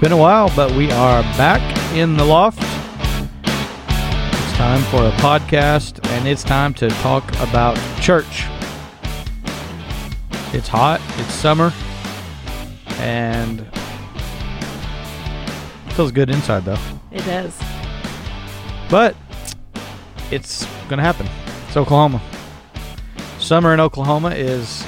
been a while, but we are back in the loft. It's time for a podcast, and it's time to talk about church. It's hot, it's summer, and it feels good inside though. It does. But it's going to happen. It's Oklahoma. Summer in Oklahoma is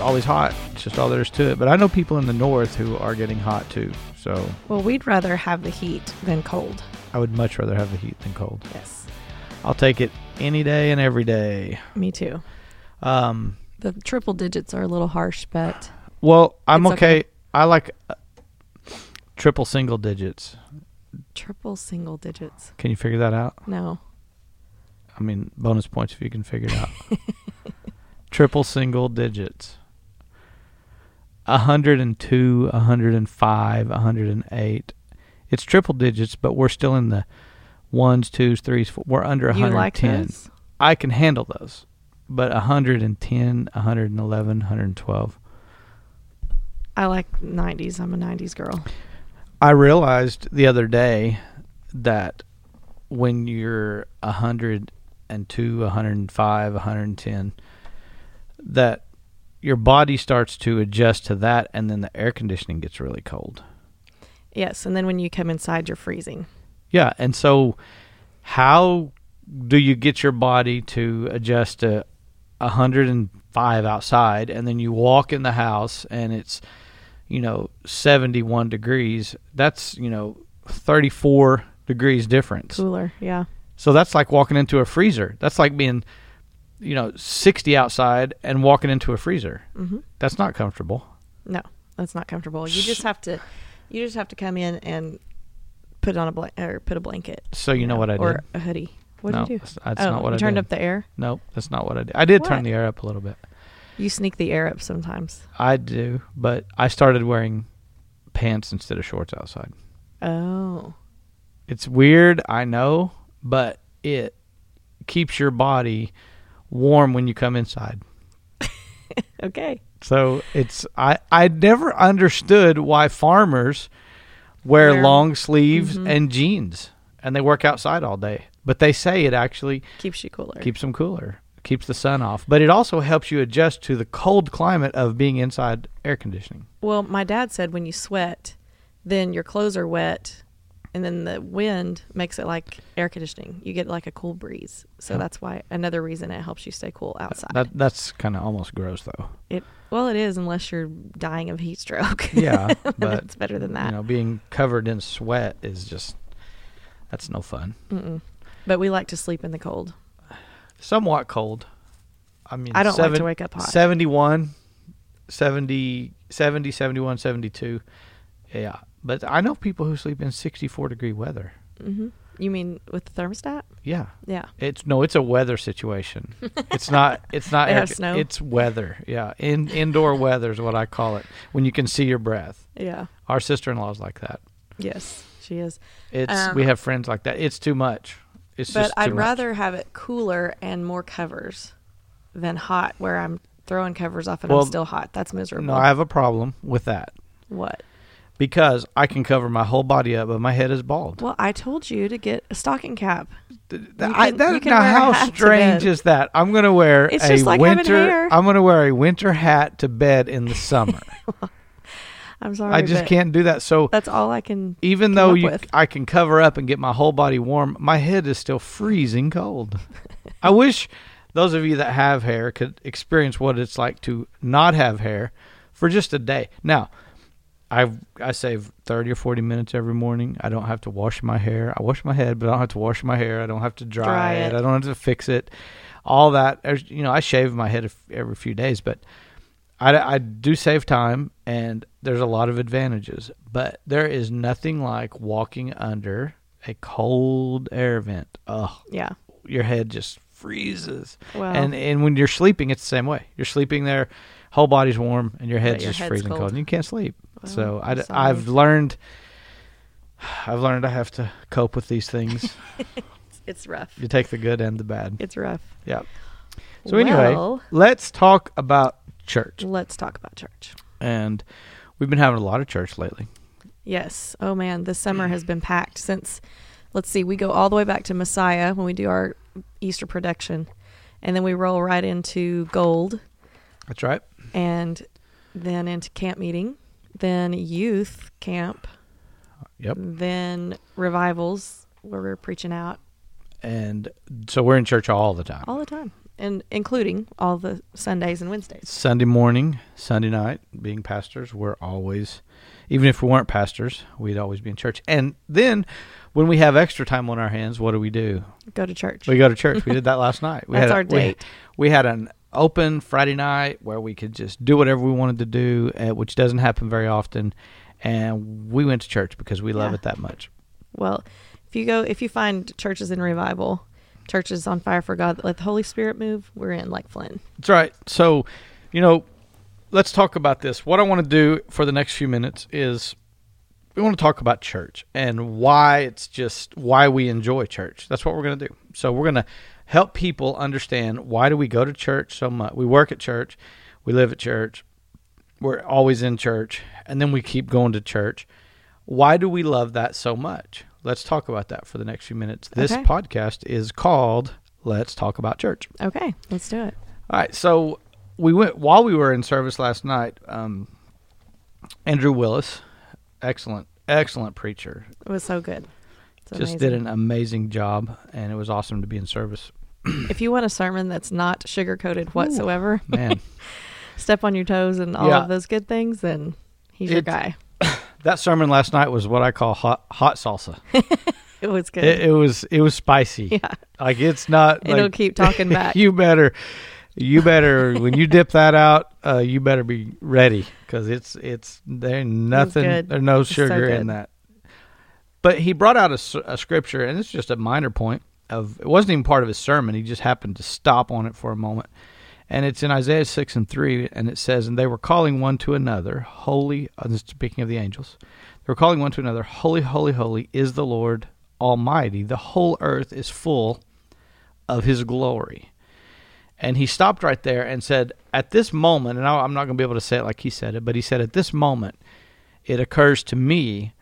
always hot. It's just all there is to it. But I know people in the north who are getting hot too. So Well, we'd rather have the heat than cold. I would much rather have the heat than cold. Yes. I'll take it any day and every day. Me too. Um, The triple digits are a little harsh, but well, I'm okay. okay. I like uh, triple single digits. triple single digits. Can you figure that out? No. I mean, bonus points if you can figure it out. Triple single digits. 102, 105, 108. It's triple digits, but we're still in the ones, twos, threes, four. We're under You 110. like those? I can handle those. But 110, 111, 112. I like 90s. I'm a 90s girl. I realized the other day that when you're 102, 105, 110, that your body starts to adjust to that, and then the air conditioning gets really cold. Yes, and then when you come inside, you're freezing. Yeah, and so how do you get your body to adjust to 105 outside, and then you walk in the house and it's you know 71 degrees? That's you know 34 degrees difference. Cooler, yeah. So that's like walking into a freezer. That's like being you know 60 outside and walking into a freezer. hmm That's not comfortable. No, that's not comfortable. You just have to, you just have to come in and put on a blanket or put a blanket. So you know what I did? or a hoodie. What no, did you do? That's, that's oh, not what you I turned did. up the air. No, that's not what I did. I did turn the air up a little bit. You sneak the air up sometimes. I do, but I started wearing pants instead of shorts outside. Oh, It's weird, I know, but it keeps your body warm when you come inside. okay. So it's I I never understood why farmers wear Wear- long sleeves Mhm. and jeans and they work outside all day. But they say it actually Keeps you cooler. keeps them cooler, keeps the sun off, but it also helps you adjust to the cold climate of being inside air conditioning. Well, my dad said when you sweat, then your clothes are wet, and then the wind makes it like air conditioning. You get like a cool breeze. So Yeah. that's why another reason it helps you stay cool outside. That that's kind of almost gross though. it well, it is unless you're dying of heat stroke. Yeah, but it's better than that. you know, being covered in sweat is just that's no fun. Mm-mm. But we like to sleep in the cold. Somewhat cold. I mean, I don't like to wake up hot. 71, 70, 70, 71, 72. Yeah, but I know people who sleep in 64 degree weather. hmm You mean with the thermostat? Yeah. Yeah. It's no, it's a weather situation. It's not. It's not. Air snow? It's weather. Yeah, in indoor weather is what I call it. When you can see your breath. Yeah. Our sister in law's like that. Yes, she is. It's Um, we have friends like that. It's too much. It's But just. I'd much. rather have it cooler and more covers than hot, where I'm throwing covers off and Well, I'm still hot. That's miserable. No, I have a problem with that what? Because I can cover my whole body up, but my head is bald. Well, I told you to get a stocking cap. Th- You I, can- that- now, how strange is that? I'm going to wear It's a just like winter. I'm going to wear a winter hat to bed in the summer. I'm sorry. I just can't do that. So That's all I can. even though you. I can cover up and get my whole body warm, my head is still freezing cold. I wish those of you that have hair could experience what it's like to not have hair for just a day. Now, I I save thirty or forty minutes every morning. I don't have to wash my hair. I wash my head, but I don't have to wash my hair. I don't have to dry, Dry it. it. I don't have to fix it. All that, you know, I shave my head every few days, but I, I do save time, and there's a lot of advantages. But there is nothing like walking under a cold air vent. Oh, Yeah. your head just freezes. Well, And and when you're sleeping, it's the same way. You're sleeping there, whole body's warm, and your head's your just head's freezing cold. cold. and you can't sleep. So I, I'm d- sorry. I've learned. I've learned I have to cope with these things. it's rough. you take the good and the bad. It's rough. Yeah. So anyway, Well, let's talk about church. let's talk about church. And we've been having a lot of church lately. Yes. Oh man, this summer has been packed since. Let's see, we go all the way back to Messiah when we do our Easter production, and then we roll right into Gold, That's right. and then into camp meeting, then youth camp, Yep. then revivals where we're preaching out And so we're in church all the time. all the time, and including all the Sundays and Wednesdays. Sunday morning, Sunday night, being pastors, we're always, even if we weren't pastors, we'd always be in church. And then when we have extra time on our hands, what do we do? Go to church. We go to church. We did that last night. We That's had a- our we- date. We, had an open Friday night where we could just do whatever we wanted to do, uh, which doesn't happen very often. And we went to church because we love Yeah. it that much. Well, if you go, if you find churches in revival, churches on fire for God let the Holy Spirit move, we're in like Flynn. That's right. So, you know, let's talk about this. What I want to do for the next few minutes is we want to talk about church and why it's just why we enjoy church. That's what we're going to do. So, we're going to help people understand why do we go to church so much. We work at church, we live at church, we're always in church, and then we keep going to church. Why do we love that so much? Let's talk about that for the next few minutes. This Okay. podcast is called Let's Talk About Church. Okay, let's do it. All right, so we went while we were in service last night. Um, Andrew Willis, excellent, excellent preacher, It was so good. It's just amazing. did an amazing job, and it was awesome to be in service. If you want a sermon that's not sugar coated whatsoever, Man, step on your toes and all Yeah. of those good things, then he's your guy. that sermon last night was what I call hot hot salsa. It was good. It, it was it was spicy. yeah, Like it's not. it'll like, keep talking back. you better, you better when you dip that out, uh, you better be ready because it's it's there nothing. There's no so sugar in that. But he brought out a scripture, and it's just a minor point of it wasn't even part of his sermon. He just happened to stop on it for a moment, and it's in Isaiah six and three, and it says, "And they were calling one to another, holy." uh, speaking of the angels, they were calling one to another, "Holy, holy, holy is the Lord Almighty. The whole earth is full of His glory." And he stopped right there and said, At this moment, and I'm not going to be able to say it like he said it, but he said, At this moment, it occurs to me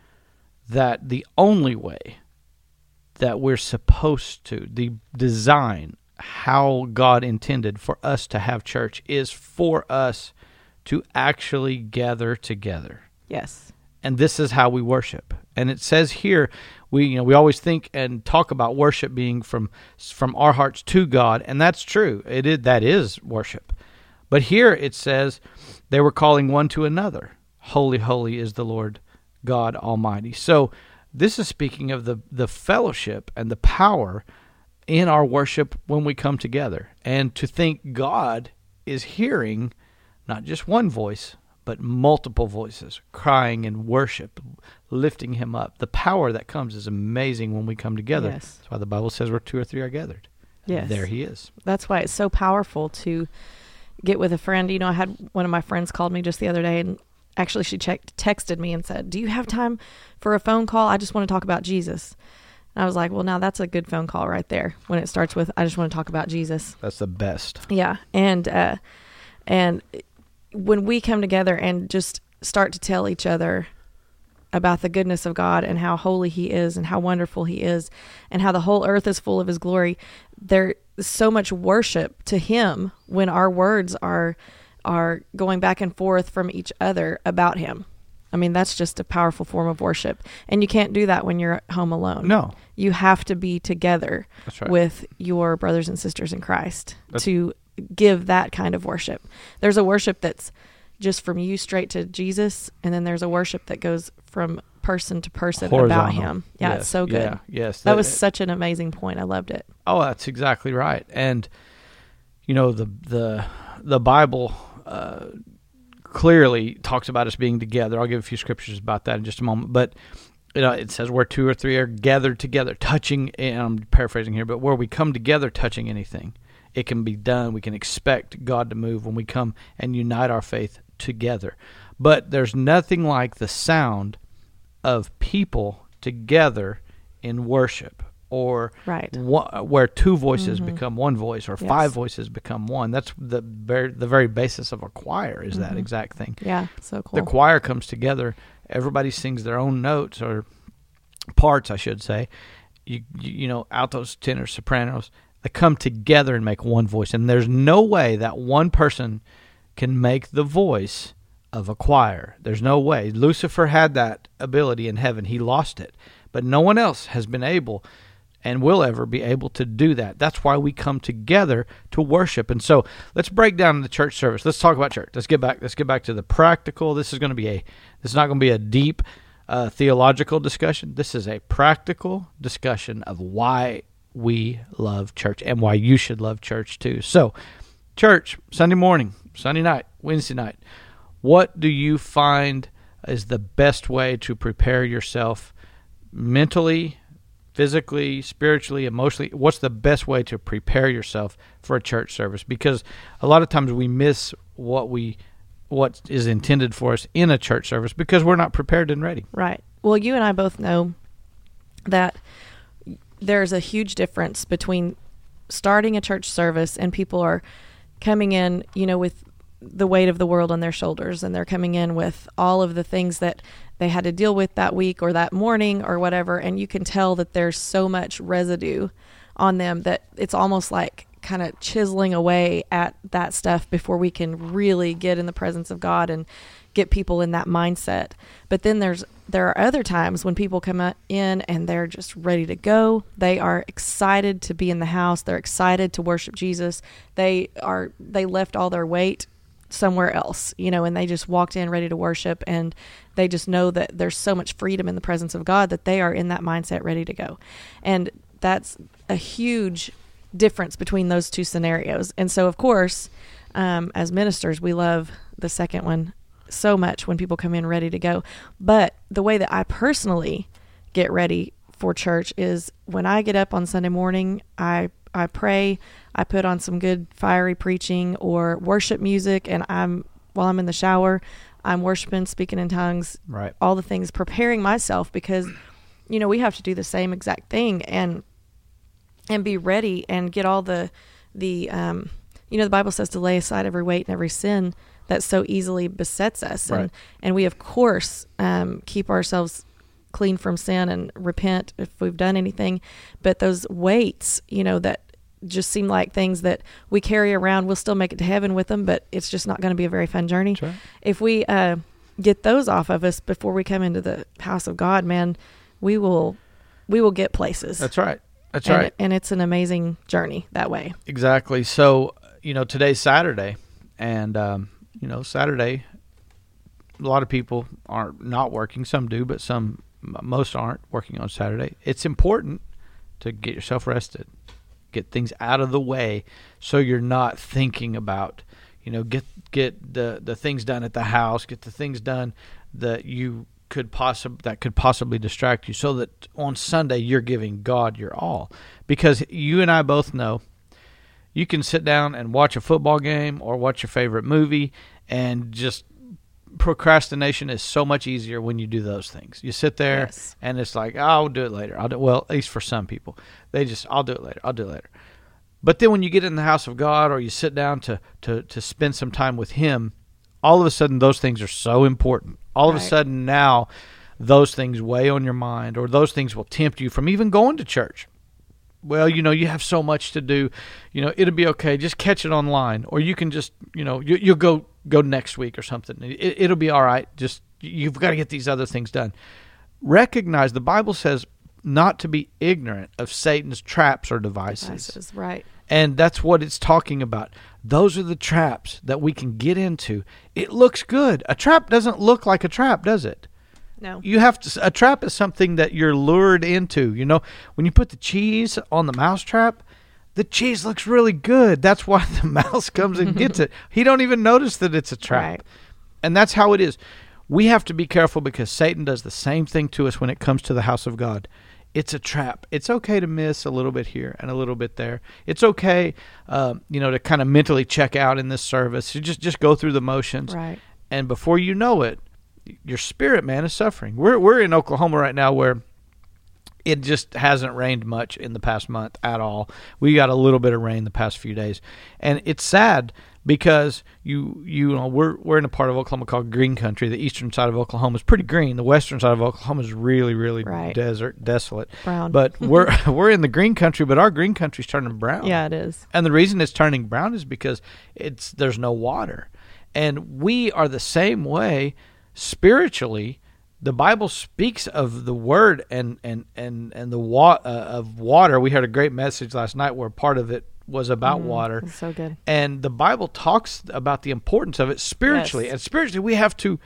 that the only way that we're supposed to, the design, how God intended for us to have church, is for us to actually gather together yes. and this is how we worship. And it says here, we you know we always think and talk about worship being from from our hearts to God, and that's true. It is that is worship. But here it says they were calling one to another, "Holy, holy is the Lord God Almighty." So this is speaking of the the fellowship and the power in our worship when we come together, and to think God is hearing not just one voice, but multiple voices crying in worship, lifting him up. The power that comes is amazing when we come together. Yes. That's why the Bible says where two or three are gathered. Yes. There he is. That's why it's so powerful to get with a friend. You know, I had one of my friends called me just the other day and actually she checked texted me and said, "Do you have time for a phone call? I just want to talk about Jesus." And I was like, "Well, now that's a good phone call right there. When it starts with I just want to talk about Jesus." That's the best. Yeah. And uh and when we come together and just start to tell each other about the goodness of God and how holy he is and how wonderful he is and how the whole earth is full of his glory there's so much worship to him when our words are are going back and forth from each other about him i mean that's just a powerful form of worship and you can't do that when you're home alone No, you have to be together right. with your brothers and sisters in Christ That's- to give that kind of worship. There's a worship that's just from you straight to Jesus, and then there's a worship that goes from person to person about Him. Yeah, Yes, it's so good. Yeah, yes. That was such an amazing point. I loved it. Oh, that's exactly right. And you know the the the Bible uh, clearly talks about us being together. I'll give a few scriptures about that in just a moment. But you know, it says where two or three are gathered together, touching. And I'm paraphrasing here, but where we come together, touching anything, it can be done. We can expect God to move when we come and unite our faith together. But there's nothing like the sound of people together in worship or Right. one, where two voices Mhm. become one voice or Yes. five voices become one. That's the very, the very basis of a choir is that Mhm. exact thing. Yeah, so cool. The choir comes together everybody sings their own notes or parts, I should say. You, you, you know, altos, tenors, sopranos, they come together and make one voice. And there's no way that one person can make the voice of a choir. There's no way. Lucifer had that ability in heaven. He lost it. But no one else has been able and will ever be able to do that. That's why we come together to worship. And so let's break down the church service. Let's talk about church. Let's get back. Let's get back to the practical. This is going to be a. This is not going to be a deep uh, theological discussion. This is a practical discussion of why we love church and why you should love church too. So, church Sunday morning, Sunday night, Wednesday night. What do you find is the best way to prepare yourself mentally physically, spiritually, emotionally? What's the best way to prepare yourself for a church service? Because a lot of times we miss what we what is intended for us in a church service because we're not prepared and ready. Right. Well, you and I both know that there's a huge difference between starting a church service and people are coming in, you know, with the weight of the world on their shoulders and they're coming in with all of the things that they had to deal with that week or that morning or whatever and you can tell that there's so much residue on them that it's almost like kind of chiseling away at that stuff before we can really get in the presence of God and get people in that mindset. But then there's there are other times when people come in and they're just ready to go. They are excited to be in the house. They're excited to worship Jesus. They are they left all their weight somewhere else, you know, and they just walked in ready to worship and they just know that there's so much freedom in the presence of God that they are in that mindset ready to go. And that's a huge difference between those two scenarios. And so, of course, um, as ministers, we love the second one so much when people come in ready to go. But the way that I personally get ready for church is when I get up on Sunday morning, I I pray, I put on some good fiery preaching or worship music and I'm while I'm in the shower, I'm worshiping, speaking in tongues, right. all the things, preparing myself because you know, we have to do the same exact thing and and be ready and get all the the um you know the bible says to lay aside every weight and every sin that so easily besets us Right. and and we of course um keep ourselves clean from sin and repent if we've done anything but those weights you know that just seem like things that we carry around we'll still make it to heaven with them but it's just not going to be a very fun journey right. if we uh get those off of us before we come into the house of god man we will we will get places That's right. That's and, right. and it's an amazing journey that way. Exactly. So, you know, today's Saturday, and um, you know, Saturday, a lot of people are not working. Some do, but some, most aren't working on Saturday. It's important to get yourself rested, get things out of the way, so you're not thinking about, you know, get get the the things done at the house, get the things done that you could possibly that could possibly distract you so that on Sunday you're giving God your all because you and I both know you can sit down and watch a football game or watch your favorite movie and just procrastination is so much easier when you do those things. You sit there Yes. and it's like, oh, I'll do it later. I'll do well, at least for some people. They just I'll do it later. I'll do it later. But then when you get in the house of God or you sit down to to to spend some time with him, all of a sudden those things are so important. All of a sudden now those things weigh on your mind or those things will tempt you from even going to church well, you know, you have so much to do. You know, it'll be okay. Just catch it online, or you can just, you know, you, you'll go go next week or something. It, it'll be all right. Just you've got to get these other things done. Recognize the Bible says not to be ignorant of Satan's traps or devices. Devices, right? And that's what it's talking about. Those are the traps that we can get into. It looks good. A trap doesn't look like a trap, does it? No, you have to a trap is something that you're lured into you know? When you put the cheese on the mouse trap the cheese looks really good. That's why the mouse comes and gets it. He don't even notice that it's a trap. Right. and that's how it is. We have to be careful because satan does the same thing to us when it comes to the house of god. It's a trap. It's okay to miss a little bit here and a little bit there. It's okay um, you know to kind of mentally check out in this service. You just just go through the motions. Right? and before you know it, your spirit man is suffering. We're we're in Oklahoma right now where It just hasn't rained much in the past month at all. We got a little bit of rain the past few days, and it's sad because you you know we're we're in a part of Oklahoma called Green Country. The eastern side of Oklahoma is pretty green. The western side of Oklahoma is really really Right. desert, desolate. Brown. But we're we're in the Green Country, but our Green Country's turning brown. yeah, it is. And the reason it's turning brown is because it's there's no water. And we are the same way spiritually. The Bible speaks of the word and and and and the wa- uh, of water. We heard a great message last night where part of it was about water. So good. And the Bible talks about the importance of it spiritually. Yes. And spiritually, we have to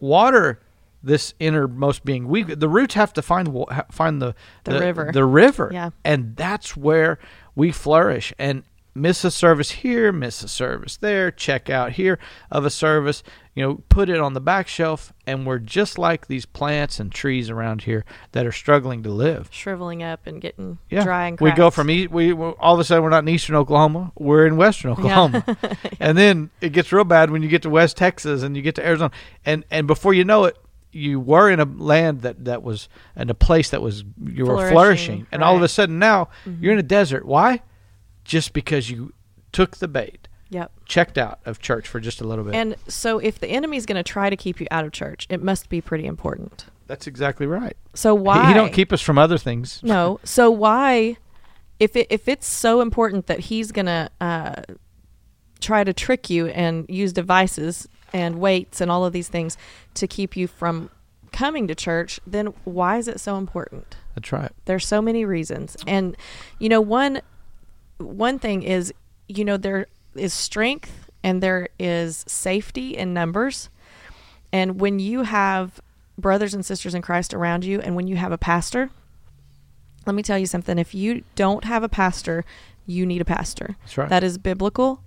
water this innermost being. We the roots have to find find the The river. the river. Yeah. and that's where we flourish. And miss a service here, miss a service there, check out here of a service. You know, put it on the back shelf, and we're just like these plants and trees around here that are struggling to live. Shriveling up and getting Yeah, dry and Cracked. we go from e- we all of a sudden we're not in eastern Oklahoma, we're in western Oklahoma, and then it gets real bad when you get to West Texas and you get to Arizona, and and before you know it, you were in a land that that was in a place that was you were Flourishing, flourishing, and all of a sudden now Mm-hmm. you're in a desert. Why? Just because you took the bait, Yep. checked out of church for just a little bit. And so, if the enemy's going to try to keep you out of church, it must be pretty important. That's exactly right. So He- why He don't keep us from other things. No. So why, if it if it's so important that he's gonna uh, try to trick you and use devices and weights and all of these things to keep you from coming to church, then why is it so important? That's right. There's so many reasons, and you know one one thing is you know there is strength and there is safety in numbers, and when you have brothers and sisters in Christ around you, and when you have a pastor, let me tell you something. If you don't have a pastor, you need a pastor. That's right. That is biblical.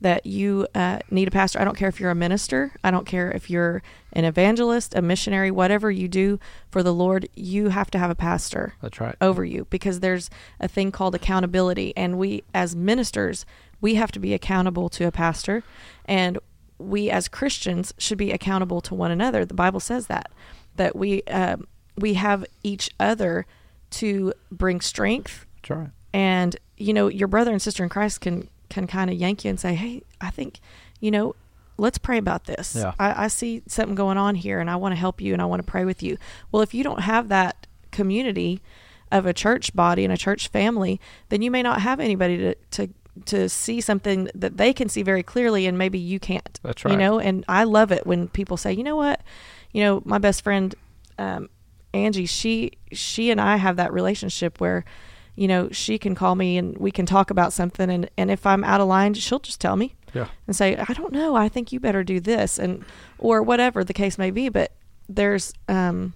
That you uh, need a pastor. I don't care if you're a minister. I don't care if you're an evangelist, a missionary, whatever you do for the Lord, you have to have a pastor That's right. over you because there's a thing called accountability. And we, as ministers, we have to be accountable to a pastor. And we, as Christians, should be accountable to one another. The Bible says that, that we, um, we have each other to bring strength That's right. and you know your brother and sister in christ can can kind of yank you and say hey i think you know let's pray about this Yeah. I, I see something going on here and i want to help you and i want to pray with you well if you don't have that community of a church body and a church family then you may not have anybody to to to see something that they can see very clearly and maybe you can't That's right. you know? And i love it when people say you know what? You know my best friend um, angie she she and i have that relationship where you know she can call me and we can talk about something and and if i'm out of line she'll just tell me Yeah. and say i don't know. I think you better do this and or whatever the case may be. But there's um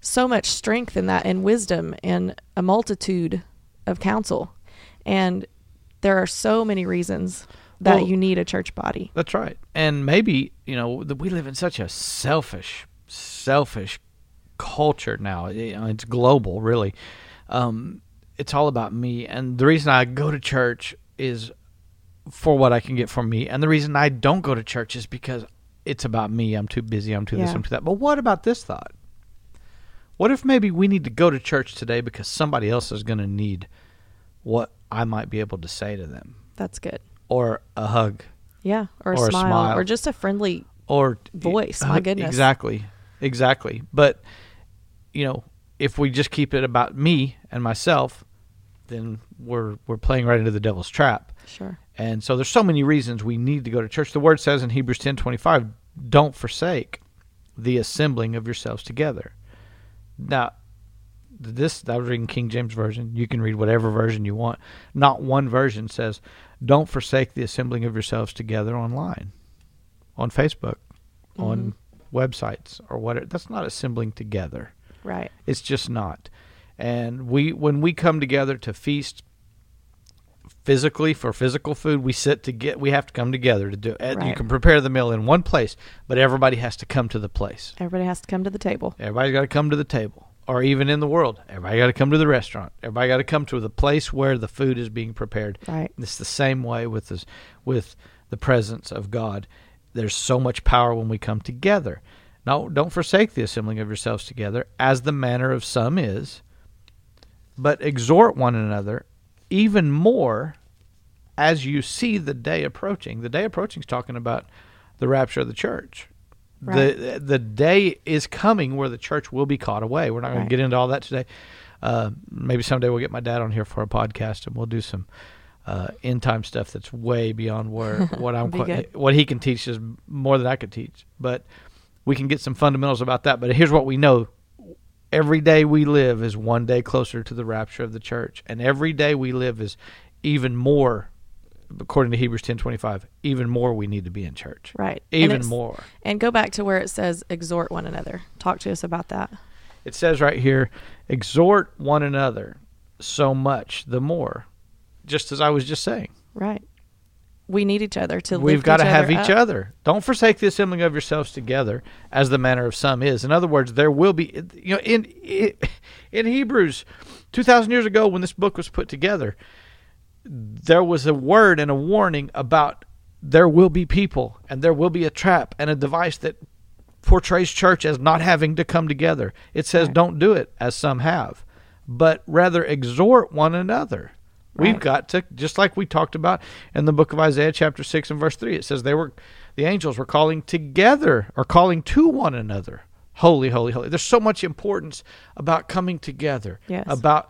so much strength in that and wisdom and a multitude of counsel. And there are so many reasons that Well- you need a church body That's right. And maybe, you know, we live in such a selfish, selfish culture now. It's global, really. Um, it's all about me. And the reason I go to church is for what I can get from me. And the reason I don't go to church is because it's about me. I'm too busy. I'm too this. I'm too that. But what about this thought? What if maybe we need to go to church today because somebody else is going to need what I might be able to say to them, that's good. Or a hug, yeah or a, Or a smile, smile. or just a friendly or Voice, my goodness. exactly. Exactly. But you know if we just keep it about me and myself then we're we're playing right into the devil's trap. Sure. And so there's so many reasons we need to go to church. The word says in hebrews 10:25 don't forsake the assembling of yourselves together. Now this I was reading King James version. You can read whatever version you want. Not one version says, "Don't forsake the assembling of yourselves together online, on Facebook, on mm-hmm. websites or whatever." That's not assembling together. right It's just not. And we when we come together to feast physically for physical food, we sit to get we have to come together to do it. You can prepare the meal in one place, but everybody has to come to the place. everybody has to come to the table Everybody's got to come to the table. Or even in the world, everybody got to come to the restaurant. Everybody got to come to the place where the food is being prepared. right It's the same way with this, with the presence of God. There's so much power when we come together. Now, don't forsake the assembling of yourselves together, as the manner of some is, but exhort one another even more as you see the day approaching. The day approaching is talking about the rapture of the church. Right. The the day is coming where the church will be caught away. We're not going Right. to get into all that today. Uh, maybe someday we'll get my dad on here for a podcast and we'll do some uh, end time stuff that's way beyond where what I'm quite, what he can teach is more than I could teach. But we can get some fundamentals about that. But here's what we know: every day we live is one day closer to the rapture of the church, and every day we live is even more, according to Hebrews ten twenty five, even more we need to be in church, Right. Even it's- more. And go back to where it says exhort one another. Talk to us about that. It says right here, exhort one another so much the more, just as I was just saying. Right. We need each other to We've got to have each up. other. Don't forsake the assembling of yourselves together, as the manner of some is. In other words, there will be, you know, in in Hebrews, two thousand years ago, when this book was put together, there was a word and a warning about there will be people and there will be a trap and a device that portrays church as not having to come together. It says, Right. don't do it as some have, but rather exhort one another. We've got to, just like we talked about in the book of Isaiah, chapter 6 and verse 3, it says they were, the angels were calling together or calling to one another. Holy, holy, holy. There's so much importance about coming together, Yes. about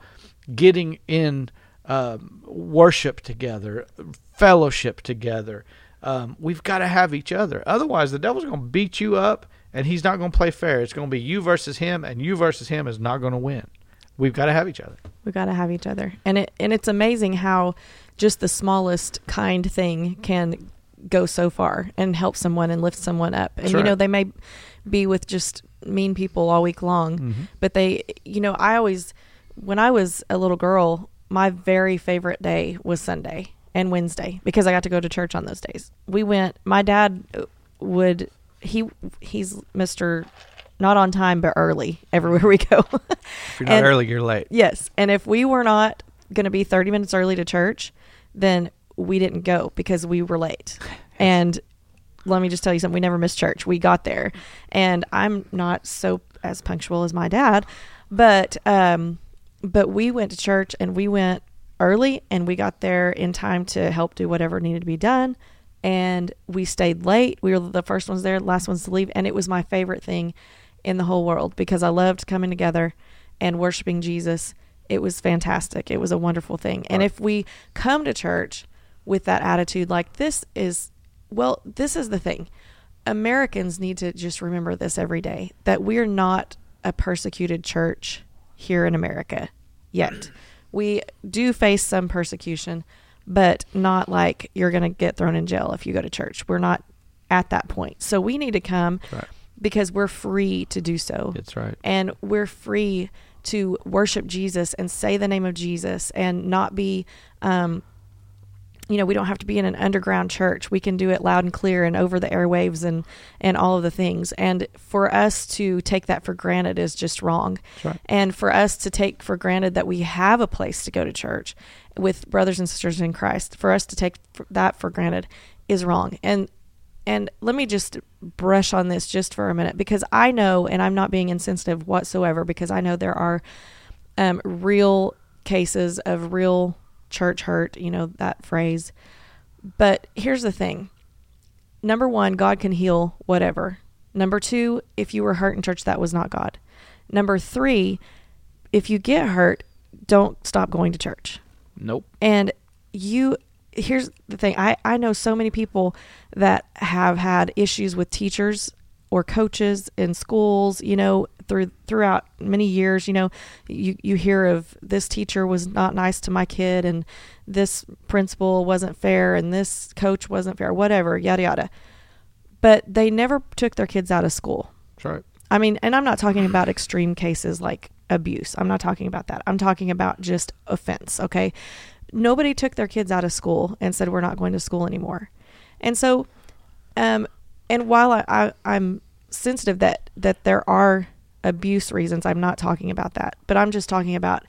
getting in um, worship together, fellowship together. Um, we've got to have each other. Otherwise, the devil's going to beat you up and he's not going to play fair. It's going to be you versus him, and you versus him is not going to win. We've got to have each other. We've got to have each other. And it and it's amazing how just the smallest kind thing can go so far and help someone and lift someone up. And you know, they may be with just mean people all week long, Mm-hmm. but they you know, I always when I was a little girl, my very favorite day was Sunday and Wednesday because I got to go to church on those days. We went my dad would he he's Mr. not on time but early everywhere we go. If you're not And- early, you're late. Yes. And if we were not going to be 30 minutes early to church, then we didn't go because we were late. And let me just tell you something we never missed church. We got there. And I'm not so as punctual as my dad, but um but we went to church and we went early and we got there in time to help do whatever needed to be done and we stayed late. We were the first ones there, last ones to leave, and it was my favorite thing in the whole world because I loved coming together and worshiping Jesus. It was fantastic. It was a wonderful thing. And if we come to church with that attitude, like this is, well, this is the thing. Americans need to just remember this every day that we're not a persecuted church here in America yet. We do face some persecution, but not like you're going to get thrown in jail if you go to church. We're not at that point. So we need to come right. because we're free to do so That's right. and we're free to worship Jesus and say the name of Jesus and not be um you know we don't have to be in an underground church. We can do it loud and clear and over the airwaves and and all of the things. And for us to take that for granted is just wrong. Right. and for us to take for granted that we have a place to go to church with brothers and sisters in Christ for us to take that for granted is wrong. And and let me just brush on this just for a minute because I know, and I'm not being insensitive whatsoever, because I know there are um, real cases of real church hurt, you know, that phrase. But here's the thing number one, God can heal whatever. Number two, if you were hurt in church, that was not God. Number three, if you get hurt, don't stop going to church Nope. and you here's the thing i i know so many people that have had issues with teachers or coaches in schools you know through throughout many years you know you you hear of this teacher was not nice to my kid and this principal wasn't fair and this coach wasn't fair whatever yada yada but they never took their kids out of school That's right. I mean, and I'm not talking about extreme cases like abuse. I'm not talking about that. I'm talking about just offense, okay? Nobody took their kids out of school and said we're not going to school anymore. And so um and while I, I I'm sensitive that that there are abuse reasons, I'm not talking about that. But I'm just talking about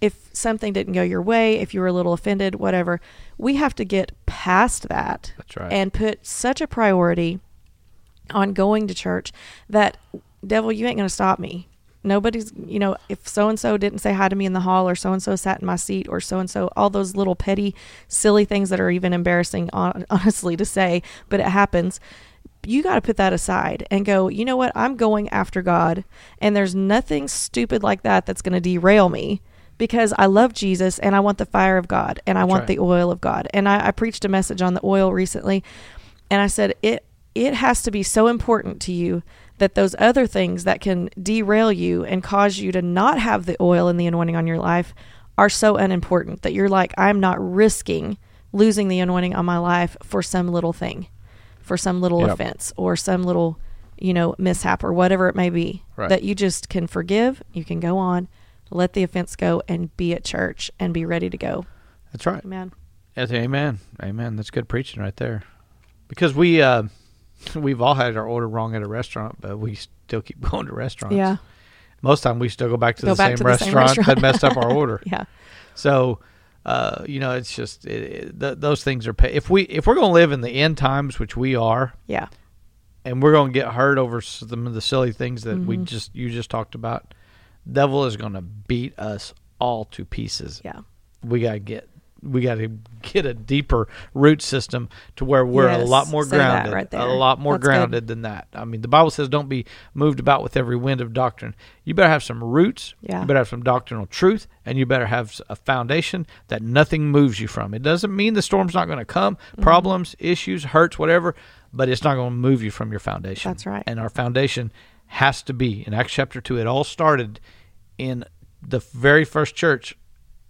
if something didn't go your way, if you were a little offended, whatever, we have to get past that right. and put such a priority on going to church that devil you ain't going to stop me Nobody's, you know, if so and so didn't say hi to me in the hall, or so and so sat in my seat, or so and so, all those little petty, silly things that are even embarrassing, honestly, to say, but it happens. You got to put that aside and go, you know what? I'm going after God, and there's nothing stupid like that that's going to derail me because I love Jesus and I want the fire of God and I want right. the oil of God. And I, I preached a message on the oil recently, and I said it it has to be so important to you that those other things that can derail you and cause you to not have the oil and the anointing on your life are so unimportant that you're like, I'm not risking losing the anointing on my life for some little thing, for some little Yep. offense or some little, you know, mishap or whatever it may be. Right. That you just can forgive, you can go on, let the offense go, and be at church and be ready to go. That's right. Amen. Yes, amen. Amen. That's good preaching right there. Because we uh, we've all had our order wrong at a restaurant, but we still keep going to restaurants. Yeah. Most time we still go back to Go the, back same, to the same restaurant restaurant. that messed up our order. Yeah. So, uh, you know, it's just it, it, th- those things are. Pay- if we if we're going to live in the end times, which we are, Yeah. and we're going to get hurt over some of the silly things that we Mhm. just you just talked about, devil is going to beat us all to pieces. Yeah. We got to get we got to get a deeper root system to where we're a lot more grounded, right a lot more That's good. grounded than that. I mean, the Bible says, "Don't be moved about with every wind of doctrine." You better have some roots. Yeah. You better have some doctrinal truth, and you better have a foundation that nothing moves you from. It doesn't mean the storm's not going to come, Mm-hmm. problems, issues, hurts, whatever, but it's not going to move you from your foundation. That's right. And our foundation has to be in Acts chapter two. It all started in the very first church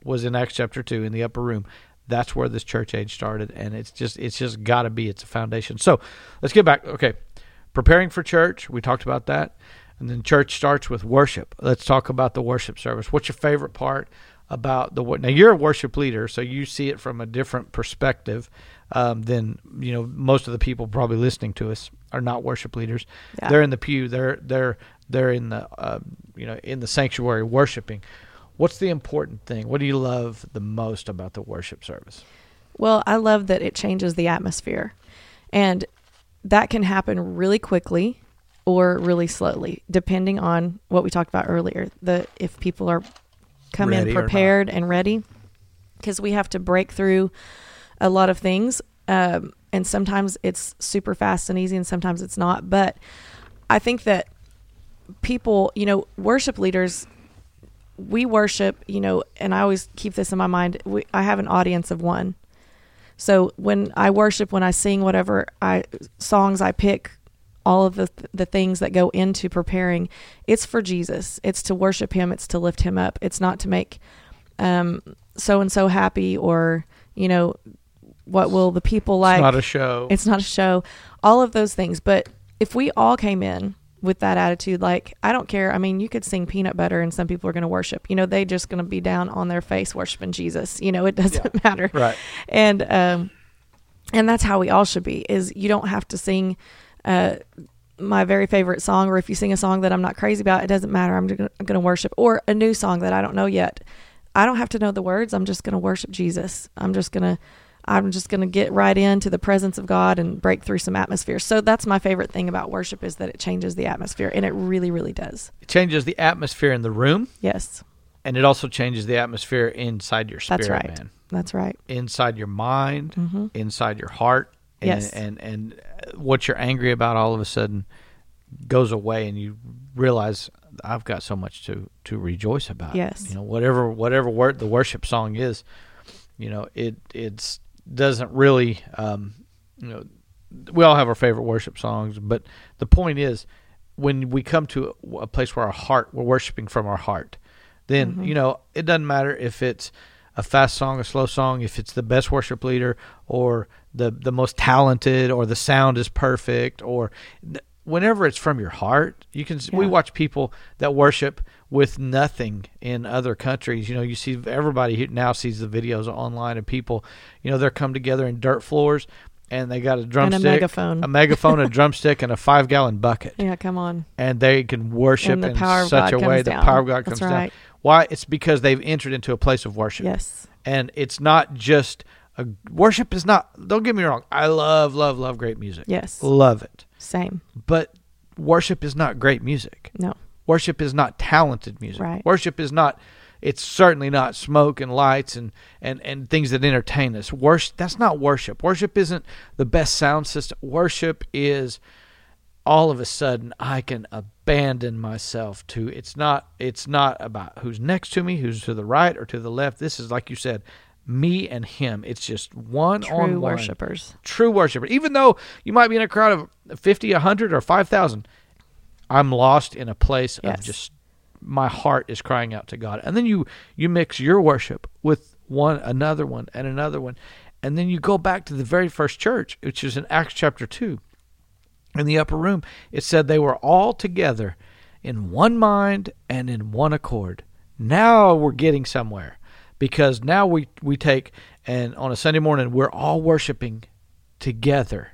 was in Acts chapter two in the upper room. That's where this church age started, and it's just it's just got to be it's a foundation. So let's get back. Okay, preparing for church. We talked about that, and then church starts with worship. Let's talk about the worship service. What's your favorite part about the now? You're a worship leader, so you see it from a different perspective um, than you know most of the people probably listening to us are not worship leaders. Yeah. They're in the pew. They're they're they're in the uh, you know in the sanctuary worshiping. What's the important thing? What do you love the most about the worship service? Well, I love that it changes the atmosphere. And that can happen really quickly or really slowly, depending on what we talked about earlier. The if people are come Ready in prepared and ready, because we have to break through a lot of things, um, and sometimes it's super fast and easy, and sometimes it's not. But I think that people, you know, worship leaders we worship, you know, and I always keep this in my mind. We, I have an audience of one. So when I worship, when I sing whatever I songs I pick, all of the the things that go into preparing, it's for Jesus. It's to worship Him. It's to lift Him up. It's not to make um so and so happy or you know what will the people like. it's not a show. It's not a show. All of those things. But if we all came in with that attitude, like, I don't care. I mean, you could sing peanut butter and some people are going to worship. You know, they just going to be down on their face worshiping Jesus. You know, it doesn't matter. right. And, um, and that's how we all should be is you don't have to sing, uh, my very favorite song, or if you sing a song that I'm not crazy about, it doesn't matter. I'm going to worship or a new song that I don't know yet. I don't have to know the words. I'm just going to worship Jesus. I'm just going to, I'm just going to get right into the presence of God and break through some atmosphere. So that's my favorite thing about worship is that it changes the atmosphere and it really, really does. It changes the atmosphere in the room, Yes, and it also changes the atmosphere inside your spirit, That's right. man. that's right. Inside your mind, hmm inside your heart. And, Yes. And and what you're angry about all of a sudden goes away, and you realize I've got so much to to rejoice about. Yes. You know, whatever whatever word the worship song is, you know, it it's doesn't really um, you know we all have our favorite worship songs, but the point is when we come to a place where our heart we're worshiping from our heart, then Mhm. you know it doesn't matter if it's a fast song, a slow song, if it's the best worship leader or the the most talented or the sound is perfect or whenever it's from your heart, you can s we watch people that worship with nothing in other countries. You know, you see everybody who now sees the videos online of people, you know, they're come together in dirt floors and they got a And drumstick, a megaphone. a megaphone, a drumstick, and a five gallon bucket, yeah, come on. and they can worship the in such a way down. power of God That's comes right. down. Why? It's because they've entered into a place of worship, Yes. and it's not just a worship is not. Don't get me wrong. I love, love, love great music. Yes. Love it, Same. but worship is not great music. No. Worship is not talented music. Right. Worship is not it's certainly not smoke and lights and, and, and things that entertain us. Worship that's not worship. Worship isn't the best sound system. Worship is all of a sudden I can abandon myself to it's not it's not about who's next to me, who's to the right or to the left. This is like you said, me and him. It's just one True on one. worshipers. True worshiper. Even though you might be in a crowd of 50, 100 or 5,000, I'm lost in a place Yes. of just my heart is crying out to God. And then you you mix your worship with one another one and another one. And then you go back to the very first church, which is in Acts chapter 2 in the upper room, it said they were all together in one mind and in one accord. Now we're getting somewhere because now we, we take and on a Sunday morning we're all worshiping together.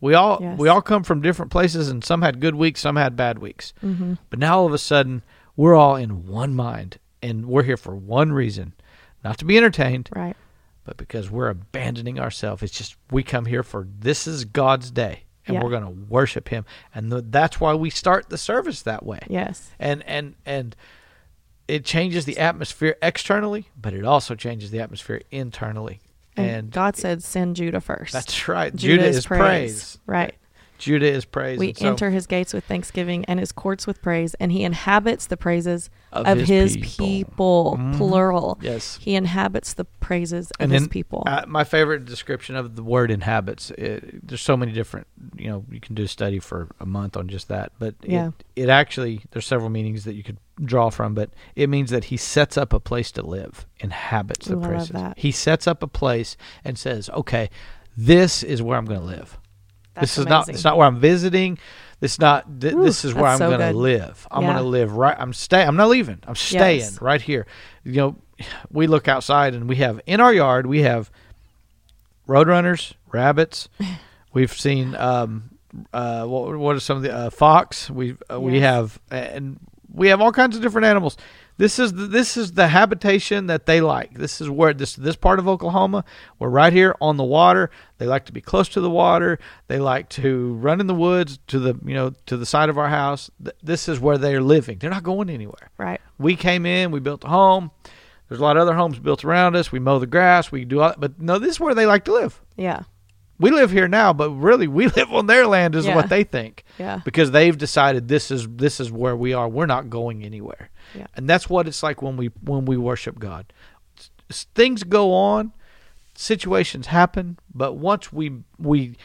We all Yes. we all come from different places and some had good weeks, some had bad weeks. hmm But now all of a sudden we're all in one mind and we're here for one reason, not to be entertained, Right. but because we're abandoning ourselves. It's just we come here for this is God's day, and Yeah. we're going to worship Him, and th- that's why we start the service that way. Yes. And and and it changes the atmosphere externally, but it also changes the atmosphere internally. And, God said, "Send Judah first. that's right. Judah, Judah, is praise. Right. Judah is praise. We so- enter his gates with thanksgiving and his courts with praise, and he inhabits the praises Of of, his his, people. people, Mhm. plural. Yes. He inhabits the praises of And his then, people. Uh, my favorite description of the word inhabits. It, there's so many different. You know, you can do a study for a month on just that. But Yeah. it, it actually there's several meanings that you could draw from. But it means that he sets up a place to live, inhabits the Ooh, I love places. that. He sets up a place and says, "Okay, this is where I'm going to live. That's this is not. amazing. It's not where I'm visiting. This not. Th- Ooh, this is where I'm so going to live. I'm Yeah. going to live right. I'm stay. I'm not leaving. I'm staying Yes. right here. You know, we look outside and we have in our yard we have roadrunners, rabbits. We've seen um, uh, what, what are some of the uh, fox? We uh, we have and we have all kinds of different animals. This is the, this is the habitation that they like. This is where this this part of Oklahoma. We're right here on the water. They like to be close to the water. They like to run in the woods to the you know to the side of our house. This is where they're living. They're not going anywhere right. we came in, we built a home. There's a lot of other homes built around us. We mow the grass. We do all, but no, this is where they like to live. Yeah. We live here now, but really we live on their land is Yeah. what they think Yeah. because they've decided this is this is where we are. We're not going anywhere. Yeah. And that's what it's like when we when we worship God. S- Things go on, situations happen, but once we we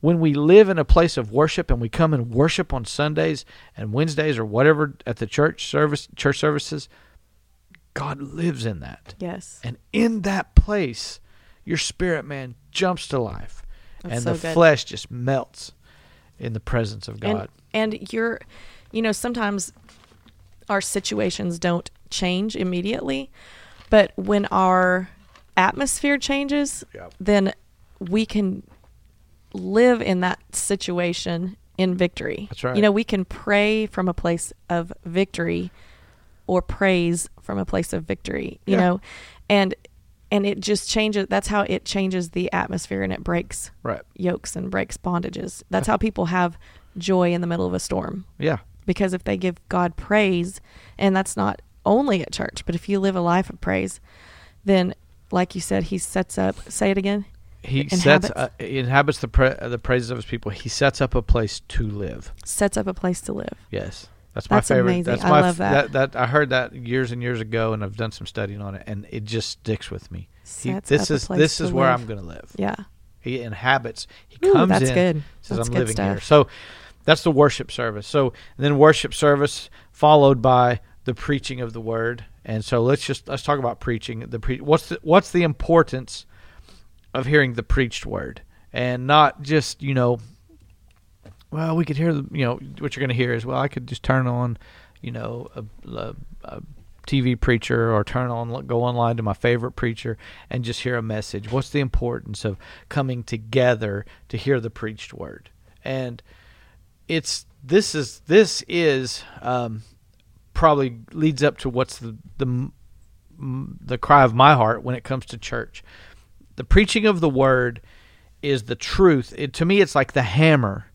when we live in a place of worship and we come and worship on Sundays and Wednesdays or whatever at the church service church services, God lives in that. Yes. And in that place, your spirit man jumps to life That's and so the good. flesh just melts in the presence of God. And, and you're, you know, sometimes our situations don't change immediately, but when our atmosphere changes, Yeah. then we can live in that situation in victory. That's right. You know, we can pray from a place of victory or praise from a place of victory, you Yeah. know, and and it just changes that's how it changes the atmosphere and it breaks right. yokes and breaks bondages. That's how people have joy in the middle of a storm. Yeah. Because if they give God praise, and that's not only at church, but if you live a life of praise, then, like you said, He sets up. Say it again. He Inhabits. sets uh, he inhabits the pra- the praises of his people. He sets up a place to live. Sets up a place to live. Yes, that's my That's favorite. amazing. That's I my love f- that. that. I heard that years and years ago, and I've done some studying on it, and it just sticks with me. He, this is this is where live. I'm going to live. Yeah. He inhabits. He Ooh, comes that's in. good. Says That's I'm good living here. So that's the worship service. So then worship service followed by the preaching of the word. And so let's just let's talk about preaching. The pre- what's the what's the importance of hearing the preached word and not just you know. Well, we could hear the you know what you're going to hear is well I could just turn on, you know a, a, a TV preacher or turn on go online to my favorite preacher and just hear a message. What's the importance of coming together to hear the preached word? And it's this is this is um, probably leads up to what's the the the cry of my heart when it comes to church. The preaching of the word is the truth. It, to me, it's like the hammer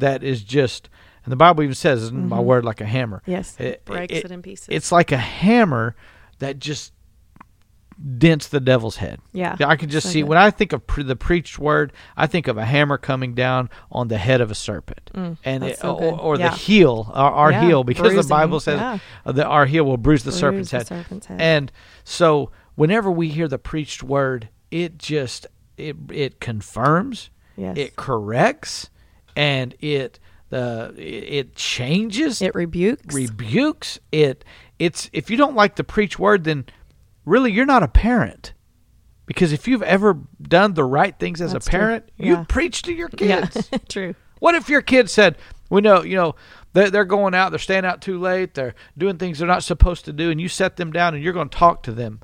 that is just And the Bible even says, "Isn't my word like a hammer?" Yes. It- breaks it- it, in pieces. It's like a hammer that just dents the devil's head. yeah. I can just so see good. when I think of pre- the preached word, I think of a hammer coming down on the head of a serpent, Mm, and it, so or, or Yeah. the heel, our, our Yeah, heel, because the Bible says yeah. uh, that our heel will bruise the Bruise serpent's the head. serpent's head. And so, whenever we hear the preached word, it just it it confirms, yes. it corrects, and it the it, changes, it rebukes. rebukes. It it's if you don't like the preach word, then really you're not a parent. Because if you've ever done the right things as That's a parent, you preach to your yeah. kids. True. What if your kid said, "We know, you know, they're, they're going out, they're staying out too late, they're doing things they're not supposed to do," and you set them down and you're going to talk to them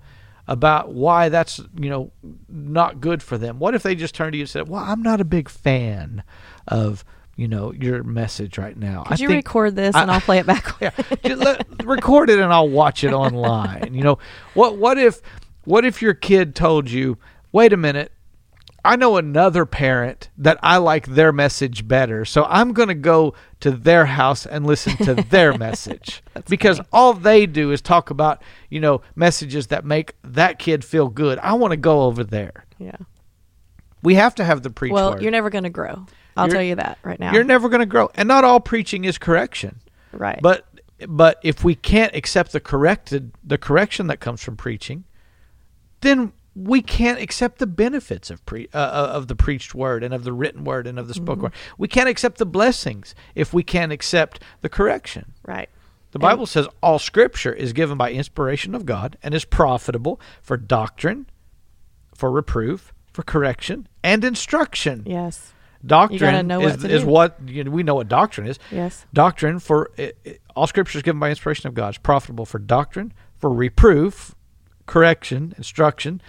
about why that's you know not good for them. What if they just turned to you and said, "Well, I'm not a big fan of you know your message right now. Could I you record this I- and I'll play it back? yeah, let, record it and I'll watch it online. You know what? What if what if your kid told you, "Wait a minute, I know another parent that I like their message better, so I'm going to go to their house and listen to their message because funny. all they do is talk about you know messages that make that kid feel good. I want to go over there. yeah. We have to have the preach Well, word. you're never going to grow. I'll tell you that right now. You're never going to grow, and not all preaching is correction. right. But but if we can't accept the corrected the correction that comes from preaching, then we can't accept the benefits of pre uh, uh, of the preached word and of the written word and of the spoken word. We can't accept the blessings if we can't accept the correction. right. The And- Bible says all scripture is given by inspiration of God and is profitable for doctrine, for reproof, for correction, and instruction. Yes. Doctrine know is, what do. what you know, we know what doctrine is Yes. doctrine for it, it- all scripture is given by inspiration of God It's profitable for doctrine for reproof correction instruction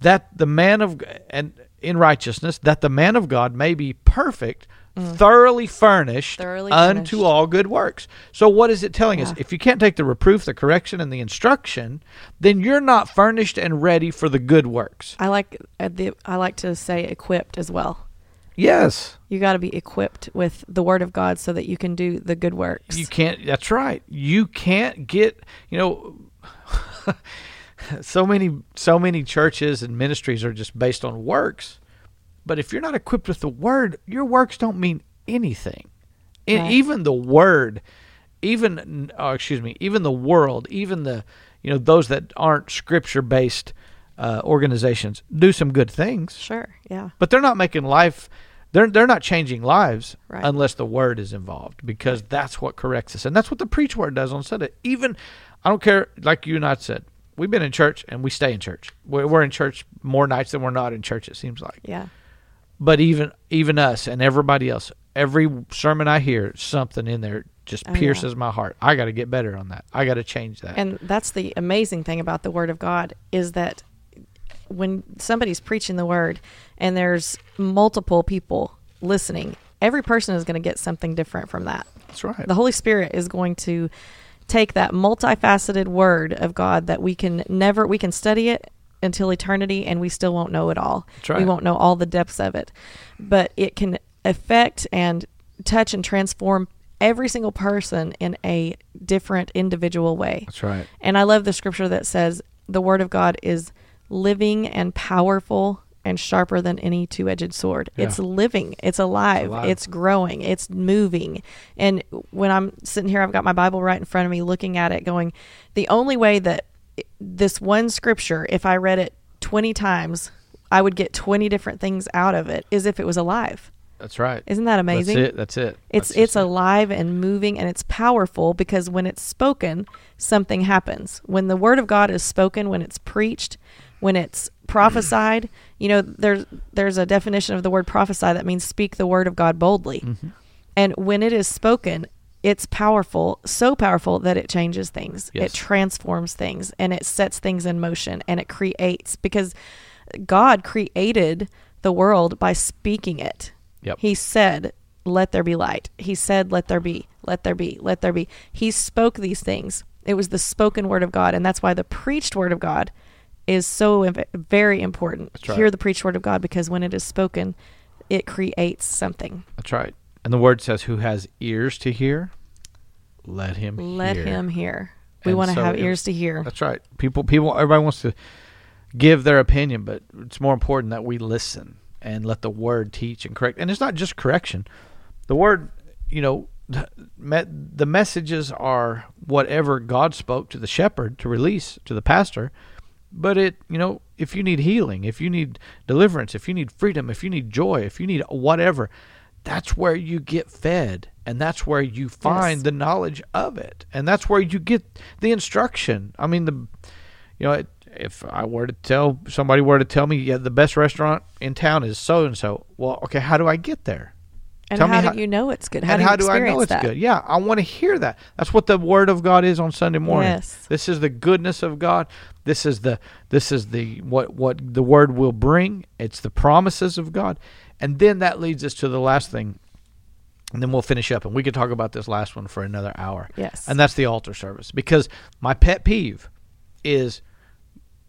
that the man of and in righteousness that the man of God may be perfect thoroughly furnished Mm. Thoroughly unto furnished. all good works so what is it telling us if you can't take the reproof the correction and the instruction then you're not furnished and ready for the good works I like uh, I like to say equipped as well. Yes You got to be equipped with the word of God so that you can do the good works. You can't. That's right. You can't get. You know, so many so many churches and ministries are just based on works. But if you're not equipped with the word, your works don't mean anything. And Right. even the word, even uh, excuse me, even the world, even the you know those that aren't scripture based uh, organizations do some good things sure. Yeah. but they're not making life they're they're not changing lives Right. unless the word is involved because that's what corrects us and that's what the preach word does on Sunday. Even I don't care like you and I said, we've been in church and we stay in church. We're, we're in church more nights than we're not in church. It seems like, Yeah. but even even us and everybody else, every sermon I hear, something in there just Oh, yeah. pierces my heart. I got to get better on that. I got to change that. And that's the amazing thing about the Word of God is that when somebody's preaching the Word and there's multiple people listening, every person is going to get something different from that. that's right. The Holy Spirit is going to take that multifaceted Word of God that we can never, we can study it until eternity and we still won't know it all. Right. We won't know all the depths of it. But it can affect and touch and transform every single person in a different individual way. that's right. And I love the scripture that says the word of God is living and powerful and sharper than any two edged sword. Yeah. It's living, it's alive, It's alive. it's growing, it's moving. And when I'm sitting here, I've got my Bible right in front of me looking at it, going, the only way that this one scripture, if I read it 20 times, I would get 20 different things out of it, is if it was alive. That's right. Isn't that amazing? That's it. That's it. It's That's it's just it. alive and moving and it's powerful because when it's spoken, something happens. When the word of God is spoken, when it's preached, when it's prophesied, you know, there's there's a definition of the word prophesy that means speak the word of God boldly. Mm-hmm. And when it is spoken, it's powerful, so powerful that it changes things. Yes. It transforms things and it sets things in motion and it creates because God created the world by speaking it. Yep. He said, Let there be light. He said, Let there be, let there be, let there be. He spoke these things. It was the spoken word of God. And that's why the preached word of God is so very important. Right. Hear the preached word of God because when it is spoken, it creates something. That's right. And the word says, "Who has ears to hear, let him Let hear." him hear. We want to so have it- ears to hear. That's right. People, people, everybody wants to give their opinion, but it's more important that we listen and let the word teach and correct. And it's not just correction. The word, you know, the messages are whatever God spoke to the shepherd to release to the pastor. But it, you know, if you need healing, if you need deliverance, if you need freedom, if you need joy, if you need whatever, that's where you get fed and that's where you find Yes. the knowledge of it and that's where you get the instruction i mean the you know it, if i were to tell somebody were to tell me yeah the best restaurant in town is so and so well okay how do i get there And tell how, how- do you know it's good? How and do you how do i know it's that? good? Yeah i want to hear that. That's what the word of god is on sunday morning. Yes. this is the goodness of god. This is the this is the what what the word will bring. It's the promises of god. And then that leads us to the last thing. And then we'll finish up and we could talk about this last one for another hour. Yes. and that's the altar service. Because my pet peeve is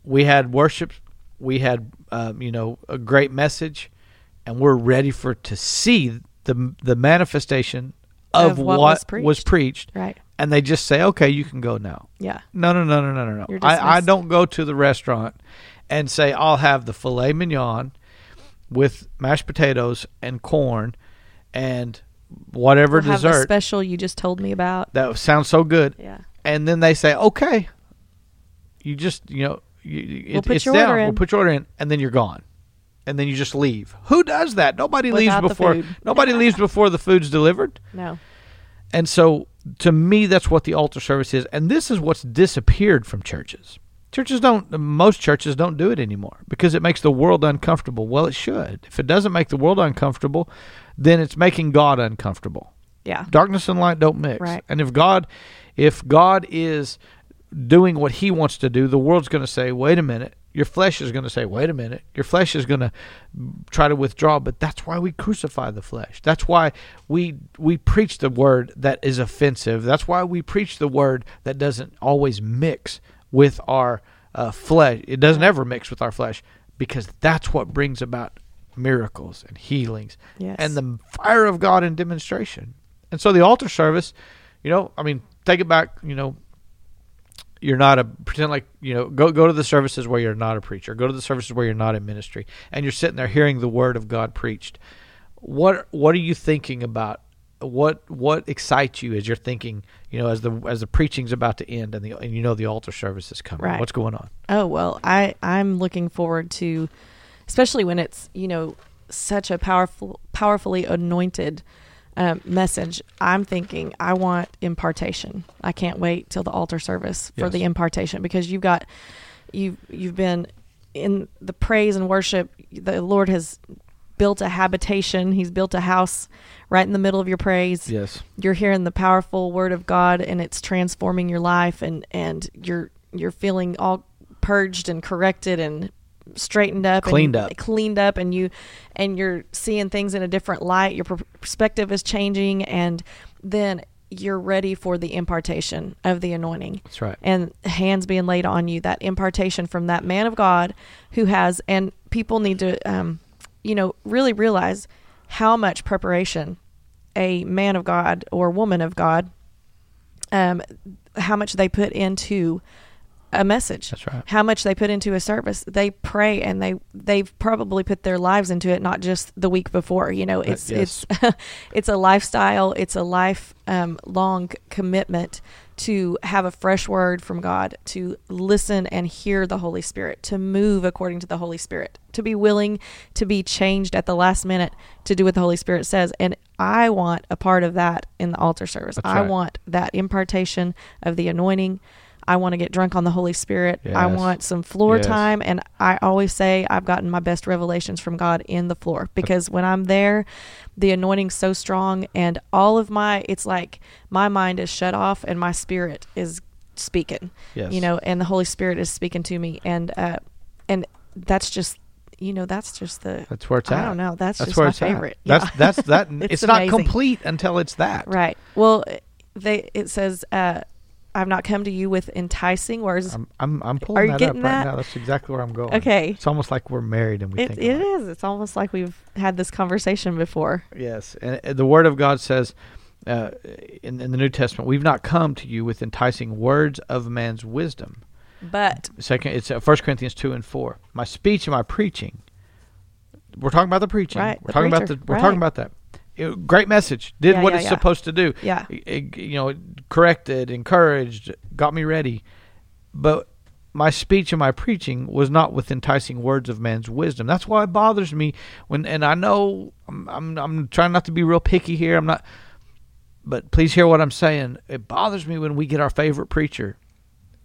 we had worship we had um, you know a great message and we're ready for to see the the manifestation of, Of what what, was was preached. preached right. and they just say okay you can go now Yeah. no no no no no no no I, I don't go to the restaurant and say i'll have the filet mignon with mashed potatoes and corn and whatever We'll dessert special you just told me about. that sounds so good Yeah. and then they say, "Okay, you just you know, you, We'll it, it's down. We'll put your order in, and then you're gone, and then you just leave. Who does that? Nobody Without leaves before. Nobody leaves before the food's delivered. No. And so, to me, that's what the altar service is, and this is what's disappeared from churches. Churches don't. Most churches don't do it anymore because it makes the world uncomfortable. Well, it should. If it doesn't make the world uncomfortable, then it's making God uncomfortable Yeah. darkness and light don't mix Right. and if god if god is doing what he wants to do the world's going to say wait a minute your flesh is going to say wait a minute. Your flesh is going to try to withdraw but that's why we crucify the flesh. That's why we we preach the word that is offensive. That's why we preach the word that doesn't always mix with our uh, flesh. It doesn't ever mix with our flesh because that's what brings about miracles and healings Yes. and the fire of God in demonstration. And so the altar service, you know, I mean, take it back, you know, you're not a pretend like, you know, go go to the services where you're not a preacher. Go to the services where you're not in ministry and you're sitting there hearing the word of God preached. What what are you thinking about? What what excites you as you're thinking, you know, as the as the preaching's about to end and the and you know the altar service is coming. Right. What's going on? Oh well, I I'm looking forward to, especially when it's you know such a powerful, powerfully anointed um, message. I'm thinking I want impartation. I can't wait till the altar service for Yes. the impartation because you've got you've you've been in the praise and worship. The Lord has built a habitation. He's built a house right in the middle of your praise Yes. you're hearing the powerful word of God and it's transforming your life and and you're you're feeling all purged and corrected and straightened up Cleaned and up. cleaned up and you and you're seeing things in a different light your perspective is changing and then you're ready for the impartation of the anointing That's right. and hands being laid on you that impartation from that man of god who has and people need to um, you know really realize how much preparation a man of god or woman of god um, how much they put into a message. That's right. how much they put into a service they pray and they they've probably put their lives into it not just the week before you know it's yes. it's it's a lifestyle it's a life um, long commitment to have a fresh word from god to listen and hear the holy spirit to move according to the holy spirit to be willing to be changed at the last minute to do what the holy spirit says. And i want a part of that in the altar service. I want that impartation of the anointing I want to get drunk on the Holy Spirit. I want some floor Yes. time. And I always say I've gotten my best revelations from God in the floor because when I'm there, the anointing's so strong and all of my, it's like my mind is shut off and my spirit is speaking, Yes. you know, and the Holy Spirit is speaking to me. And, uh, and that's just, you know, that's just the, That's where it's I at. don't know. That's, That's just where my it's at. favorite. That's Yeah. that's that. It's it's not complete until it's that. Right. Well, they it says uh, I've not come to you with enticing words. I'm I'm, I'm pulling Are you that up getting right that? now. That's exactly where I'm going. Okay. It's almost like we're married and we It, think it It's almost like we've had this conversation before. Yes, and uh, the Word of God says uh, in, in the New Testament, "We've not come to you with enticing words of man's wisdom." But Second, it's uh, First Corinthians two and four. My speech and my preaching. We're talking about the preaching. Right, We're talking about the. We're right. talking about that. It- great message. Did Yeah, what yeah, it's yeah. supposed to do. yeah, It- you know, it corrected, encouraged, got me ready. But my speech and my preaching was not with enticing words of man's wisdom. That's why it bothers me when, and I know I'm, I'm, I'm trying not to be real picky here. I'm not, but please hear what I'm saying. It bothers me when we get our favorite preacher,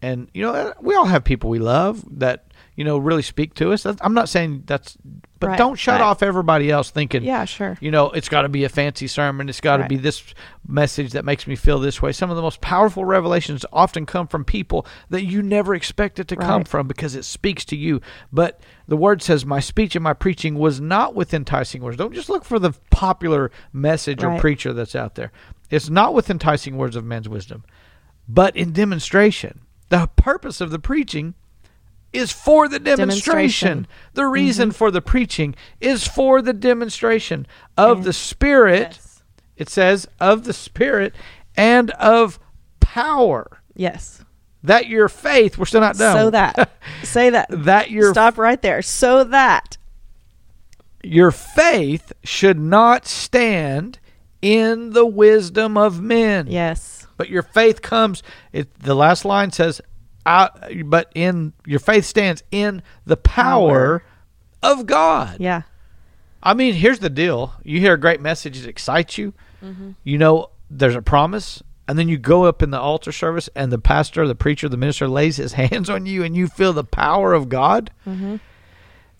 and you know, we all have people we love that you know really speak to us. That's, I'm not saying that's, but Right, don't shut right. off everybody else thinking yeah, sure. you know, it's got to be a fancy sermon. It's got to Right. be this message that makes me feel this way. Some of the most powerful revelations often come from people that you never expect it to come from because it speaks to you. But the word says, My speech and my preaching was not with enticing words. Don't just look for the popular message or preacher that's out there. It's not with enticing words of man's wisdom, but in demonstration. The purpose of the preaching is for the demonstration. Demonstration. The mm-hmm. reason for the preaching is for the demonstration of the Spirit. Yes. It says of the Spirit and of power. Yes. That your faith, we're still not done. So that. Say that. that your Stop right there. So that. your faith should not stand in the wisdom of men. Yes. But your faith comes. It, the last line says, out, "But in your faith stands in the power, of God." Yeah. I mean, here's the deal: you hear a great message, it excites you. Mm-hmm. You know, there's a promise, and then you go up in the altar service, and the pastor, the preacher, the minister lays his hands on you, and you feel the power of God. Mm-hmm.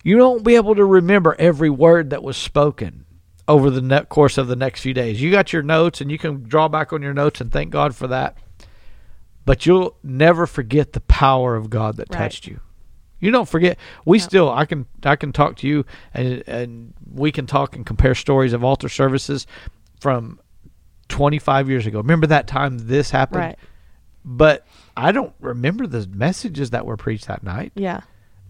You don't be able to remember every word that was spoken over the ne- course of the next few days. You got your notes, and you can draw back on your notes and thank God for that. But you'll never forget the power of God that Right. touched you. You don't forget. We still, I can, I can talk to you, and and we can talk and compare stories of altar services from 25 years ago. Remember that time this happened? Right. But I don't remember the messages that were preached that night. Yeah.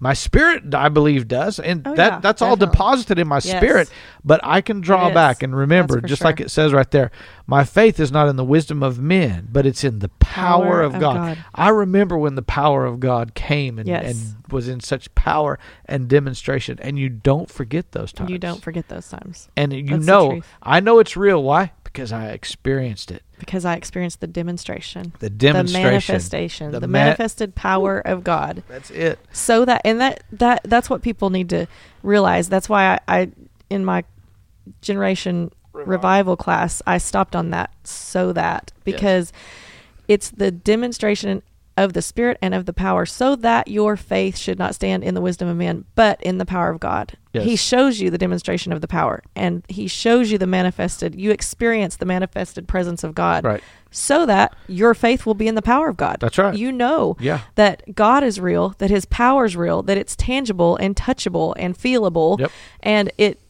My spirit, I believe, does, and Oh, that yeah, that's all deposited in my Yes. spirit. But I can draw back and remember, just like it says right there. My faith is not in the wisdom of men, but it's in the power, Power of, of God. God. I remember when the power of God came and, Yes. and was in such power and demonstration, and you don't forget those times. You don't forget those times and you That's know. I know it's real. Why? Because I experienced it. because I experienced the demonstration, The demonstration, the manifestation, The the, ma- manifested power of God. That's it. So that and that that that's what people need to realize. That's why I, I in my generation revival class I stopped on that so that because it's the demonstration of the spirit and of the power so that your faith should not stand in the wisdom of men but in the power of God. Yes. He shows you the demonstration of the power and he shows you the manifested you experience the manifested presence of God Right. so that your faith will be in the power of God. That's right. You know Yeah. that God is real, that his power is real, that it's tangible and touchable and feelable Yep. and it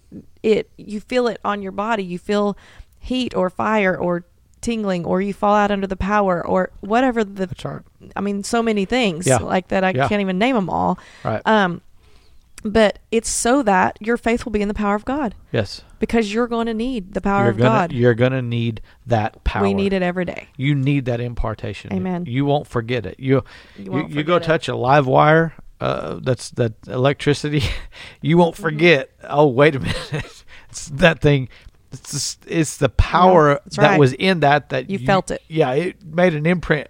it you feel it on your body. You feel heat or fire or tingling or you fall out under the power or whatever the right. I mean so many things Yeah. like that I Yeah. can't even name them all. Right. Um but it's so that your faith will be in the power of God yes. because you're going to need the power you're of gonna, God. You're gonna need that power. We need it every day. You need that impartation. Amen. You won't forget it. You You you, you, go it. touch a live wire. Uh, that's that electricity. you won't Mm-hmm. forget. Oh, wait a minute. it's that thing. It's just, it's the power Yeah, that right. was in that that You felt it. Yeah, it made an imprint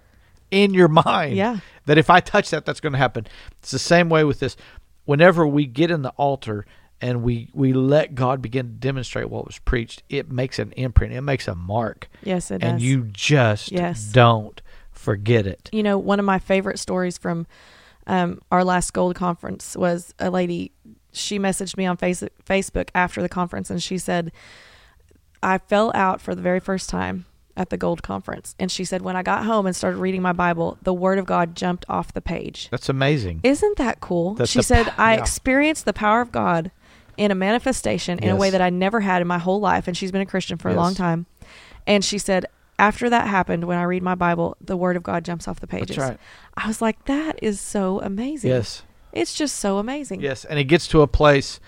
in your mind. Yeah. That if I touch that, that's going to happen. It's the same way with this. Whenever we get in the altar and we we let God begin to demonstrate what was preached, it makes an imprint. It makes a mark Yes, it and does. you just Yes. don't forget it. you know, one of my favorite stories from um, our last gold conference was a lady. She messaged me on face- Facebook after the conference, and she said, "I fell out for the very first time at the gold conference." And she said, "When I got home and started reading my Bible, the Word of God jumped off the page." That's amazing. Isn't that cool? That's she said, pa- "I yeah. experienced the power of God in a manifestation in a way that I never had in my whole life." And she's been a Christian for a long time. And she said, after that happened, when I read my Bible, the Word of God jumps off the pages. That's right. I was like, that is so amazing. Yes. It's just so amazing. Yes, and it gets to a place.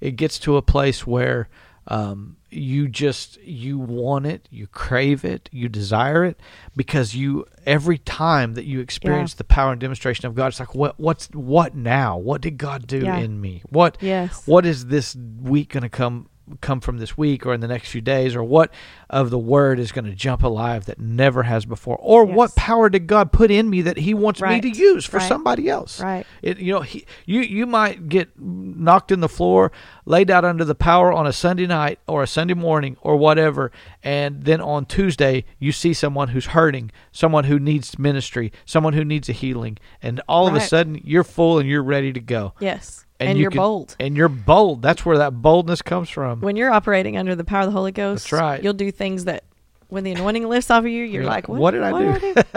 It gets to a place where um, you just you want it, you crave it, you desire it, because you every time that you experience the power and demonstration of God, it's like what what's what now? What did God do Yeah. in me? What Yes. what is this week going to come come from this week or in the next few days or what of the word is going to jump alive that never has before or what power did god put in me that he wants Right. me to use for Right. somebody else Right. it, you know, he, you you might get knocked in the floor, laid out under the power on a Sunday night or a Sunday morning or whatever, and then on Tuesday you see someone who's hurting, someone who needs ministry, someone who needs a healing, and all of a sudden you're full and you're ready to go, Yes. And And, you you're can- bold. and you're bold. That's where that boldness comes from. When you're operating under the power of the Holy Ghost, That's right. you'll do things that when the anointing lifts off of you, you're, You're like, what, "What did I what do?"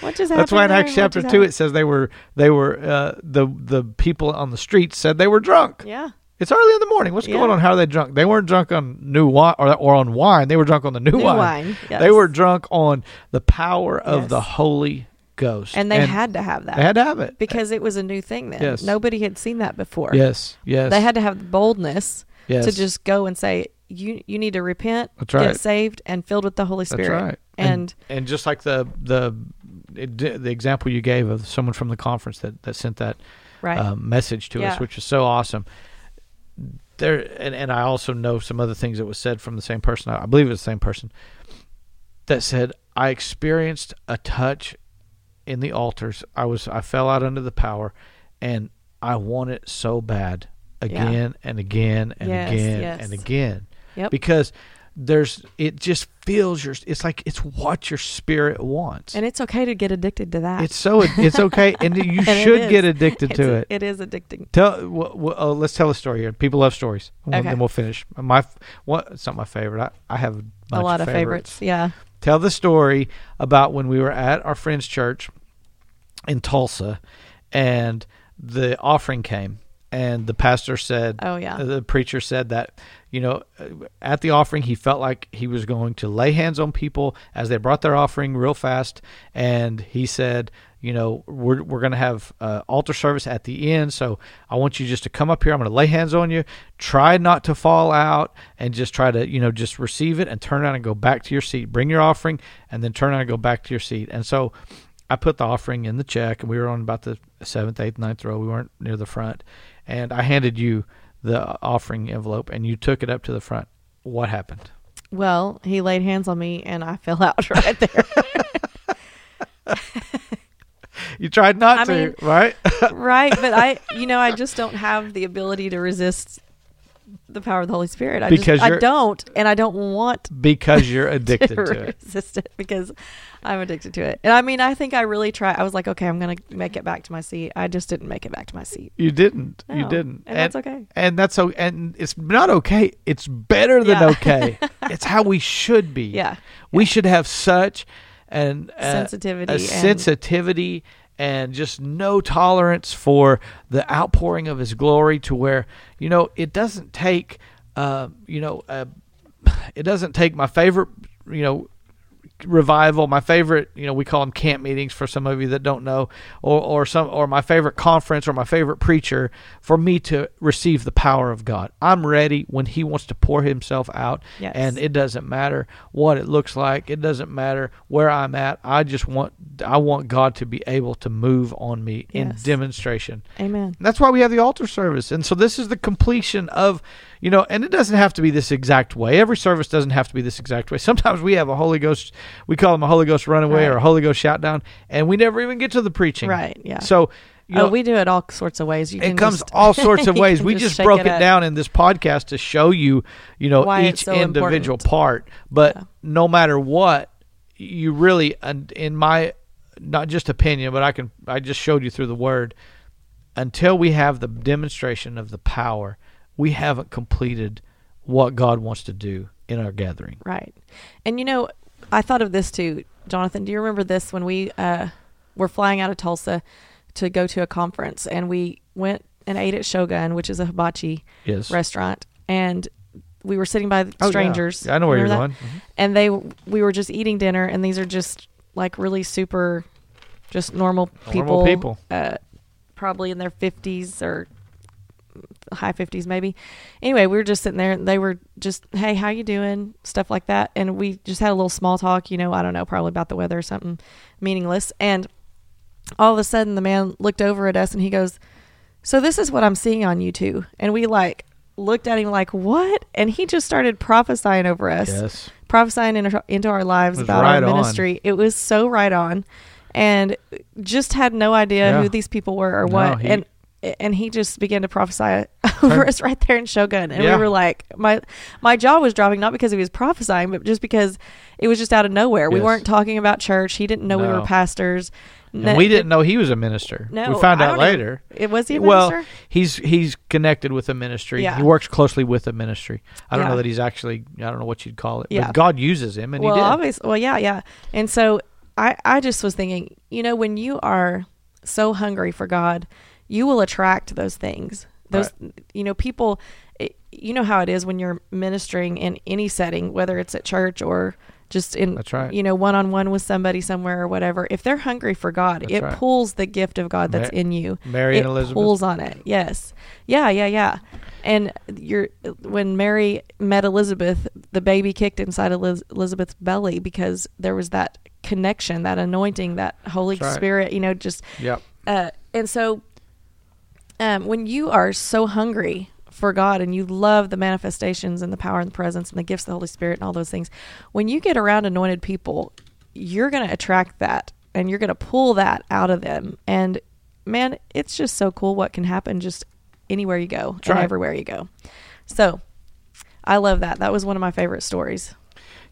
what just happened? That's why in? Acts chapter two it says they were they were uh, the the people on the street said they were drunk. Yeah. It's early in the morning. What's Yeah. going on? How are they drunk? They weren't drunk on new wine or, or on wine. They were drunk on the new, New wine. wine, They were drunk on the power of Yes. the Holy Ghost. And they had to have that. they had to have it. because it was a new thing then. Yes. Nobody had seen that before. Yes, yes. They had to have the boldness yes. to just go and say, you you need to repent, That's right. get saved, and filled with the Holy That's Spirit. right. And, and just like the the it, the example you gave of someone from the conference that that sent that right. um, message to Yeah. us, which is so awesome. There and, and I also know some other things that was said from the same person. I believe it was the same person that said, "I experienced a touch in the altars. I was I fell out under the power, and I want it so bad again and again and Yes, again yes. and again Yep. because." There's it just feels your it's like it's what your spirit wants. and it's okay to get addicted to that. it's so it's okay and you And should get addicted It's to a- it. It is addicting. Tell. W- w- uh, let's tell a story here. People love stories. Well, Okay. Then we'll finish. My what? It's not my favorite. I, I have a, bunch a lot of favorites. Yeah. Tell the story about when we were at our friend's church in Tulsa, and the offering came, and the pastor said, Oh yeah. the preacher said that you know uh, at the offering he felt like he was going to lay hands on people as they brought their offering real fast and he said you know we're, we're going to have uh, altar service at the end so i want you just to come up here. I'm going to lay hands on you. Try not to fall out and just try to you know just receive it and turn around and go back to your seat. Bring your offering and then turn around and go back to your seat. And so I put the offering in the check, and we were on about the seventh, eighth, ninth row. We weren't near the front, and I handed you the offering envelope, and you took it up to the front. What happened? Well, he laid hands on me and I fell out right there. You tried not I to, mean- right? right. But I, you know, I just don't have the ability to resist the power of the Holy Spirit. I Because just, I don't, and I don't want because you're addicted to to it. resist it because I'm addicted to it. And I mean, I think I really try. I was like, okay, I'm going to make it back to my seat. I just didn't make it back to my seat. You didn't. you didn't. and that's okay. And that's so. And it's not okay. It's better than Yeah. okay. it's how we should be. Yeah. We should have such an uh, Sensitivity a and- sensitivity and just no tolerance for the outpouring of his glory to where you know it doesn't take uh, you know uh, it doesn't take my favorite you know revival my favorite you know we call them camp meetings for some of you that don't know or or some or my favorite conference or my favorite preacher for me to receive the power of God I'm ready when he wants to pour himself out Yes. and it doesn't matter what it looks like it doesn't matter where I'm at I just want I want God to be able to move on me in demonstration Amen. that's why we have the altar service. And so this is the completion of, you know, and it doesn't have to be this exact way. Every service doesn't have to be this exact way. Sometimes we have a Holy Ghost, we call them a Holy Ghost runaway or a Holy Ghost shout down, and we never even get to the preaching. Right. Yeah. So, you oh, know, oh, we do it all sorts of ways. You it can comes just- all sorts of ways. We just broke it, up. down in this podcast to show you, you know, Why each so individual important. part. But Yeah. no matter what, you really, and in my not just opinion, but I can, I just showed you through the word. Until we have the demonstration of the power, we haven't completed what God wants to do in our gathering. Right. And you know, I thought of this too, Jonathan. Do you remember this when we uh, were flying out of Tulsa to go to a conference and we went and ate at Shogun, which is a hibachi Yes. restaurant, and we were sitting by Oh, strangers. Yeah, I know where you're that? going. Mhm. And they we were just eating dinner, and these are just like really super, just normal people. Normal people. Uh, probably in their fifties or high fifties, maybe. Anyway, we were just sitting there, and they were just, "Hey, how you doing?" Stuff like that, and we just had a little small talk. You know, I don't know, probably about the weather or something meaningless. And all of a sudden, the man looked over at us, and he goes, "So this is what I'm seeing on you two." And we like looked at him like, "What?" And he just started prophesying over us Yes. prophesying into, into our lives about right our on. ministry. It was so right on, and just had no idea Yeah. who these people were or No, what. he- and and he just began to prophesy over us right there in Shogun, and Yeah. we were like, my my jaw was dropping not because he was prophesying, but just because it was just out of nowhere. We weren't talking about church. He didn't know we were pastors. And we didn't know he was a minister. No, we found out later. It was he a well, minister? he's he's connected with a ministry. Yeah. He works closely with a ministry. I don't Yeah. know that he's actually. I don't know what you'd call it. Yeah. But God uses him, and well, he did. obviously, well, yeah, yeah. And so I, I just was thinking, you know, when you are so hungry for God, you will attract those things. Those, you know, people. It, you know how it is when you're ministering in any setting, whether it's at church or just in, That's right. you know, one on one with somebody somewhere or whatever. If they're hungry for God, That's it right. pulls the gift of God that's Ma- in you. Mary it and Elizabeth. pulls on it. Yes. Yeah, yeah, yeah. And you're when Mary met Elizabeth, the baby kicked inside Eliz- Elizabeth's belly because there was that connection, that anointing, that Holy right. Spirit. You know, just Yep. uh, and so um, when you are so hungry for God and you love the manifestations and the power and the presence and the gifts of the Holy Spirit and all those things, when you get around anointed people, you're going to attract that and you're going to pull that out of them. And man, it's just so cool what can happen just anywhere you go That's and right. everywhere you go. So I love that. That was one of my favorite stories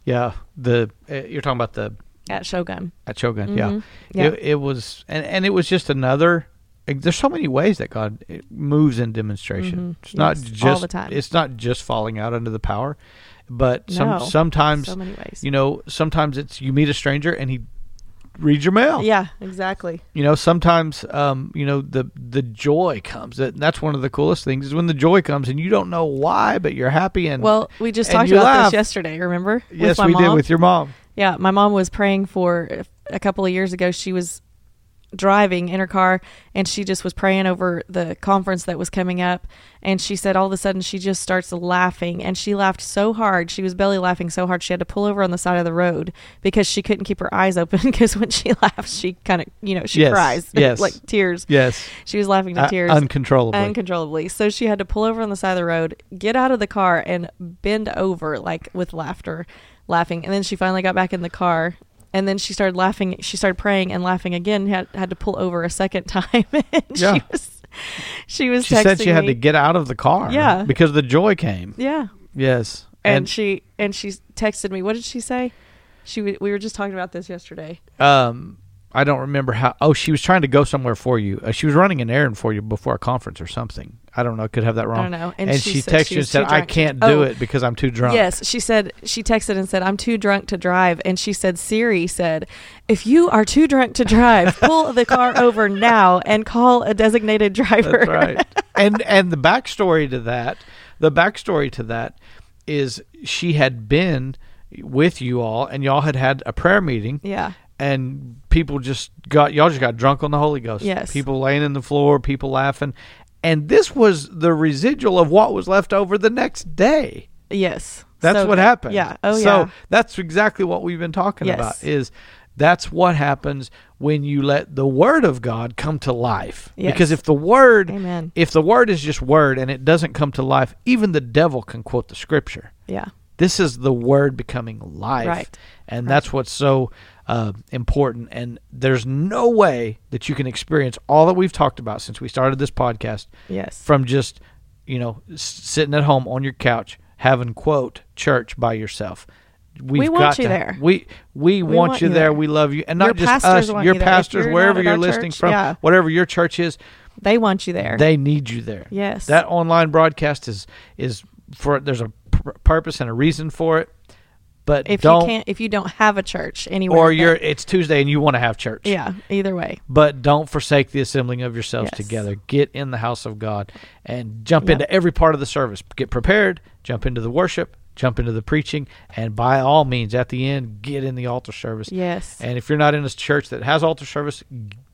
Yeah. The uh, you're talking about the at Shogun. at Shogun. Yeah. Mhm. Yeah. It, it was, and and it was just another. There's so many ways that God moves in demonstration. Mhm. It's not just all the time. It's not just falling out under the power, but some sometimes so many ways. you know sometimes it's you meet a stranger and he reads your mail. Yeah, exactly. You know, sometimes um, you know the the joy comes. That that's one of the coolest things is when the joy comes and you don't know why, but you're happy and Well, we just talked about laugh. this yesterday. Remember? Yes, we did with your mom. Yeah, my mom was praying for a couple of years ago. She was driving in her car and she just was praying over the conference that was coming up and she said all of a sudden she just starts laughing and she laughed so hard she was belly laughing so hard she had to pull over on the side of the road because she couldn't keep her eyes open because when she laughs she kind of you know she Yes, cries yes. like tears Yes, she was laughing to Uh, tears uncontrollably. uncontrollably. So she had to pull over on the side of the road, get out of the car, and bend over like with laughter, laughing. And then she finally got back in the car, and then she started laughing. She started praying and laughing again. Had had to pull over a second time. and Yeah. she was she was she said she had to get out of the car. Yeah. because the joy came. yeah, Yes, and, she and she texted me. What did she say? She we were just talking about this yesterday. um I don't remember how. Oh, she was trying to go somewhere for you. Uh, she was running an errand for you before a conference or something. I don't know. Could have that wrong. I don't know. And, And she, she texted she and said, "I can't do Oh. it because I'm too drunk." Yes, she said she texted and said, "I'm too drunk to drive." And she said, "Siri said, if you are too drunk to drive, pull the car over now and call a designated driver." That's right. and and the backstory to that, the backstory to that is she had been with you all, and y'all had had a prayer meeting, yeah, and people just got y'all just got drunk on the Holy Ghost. Yes. people laying in the floor, people laughing, and this was the residual of what was left over the next day. yes, That's So what happened. Yeah. Oh so yeah. So that's exactly what we've been talking Yes. about. Is that's what happens when you let the Word of God come to life. Yes. Because if the Word, Amen. if the Word is just Word and it doesn't come to life, even the devil can quote the Scripture. Yeah. This is the Word becoming life, Right. and Right. that's what's so uh, important. And there's no way that you can experience all that we've talked about since we started this podcast Yes. from just you know s- sitting at home on your couch having quote church by yourself. We've We want got you to- there. We we, We want, want you there. there. We love you, and not Your just us. Your you pastors, you're wherever you're listening church, from, yeah. whatever your church is, They want you there. they need you there. yes. That online broadcast is is for there's a pur- purpose and a reason for it, But if you can't, if you don't have a church anywhere, or you're it's Tuesday and you want to have church. yeah. Either way, But don't forsake the assembling of yourselves Yes. together. Get in the house of God and jump Yep. into every part of the service. Get prepared, jump into the worship, jump into the preaching, and by all means, at the end, get in the altar service. yes. And if you're not in a church that has altar service,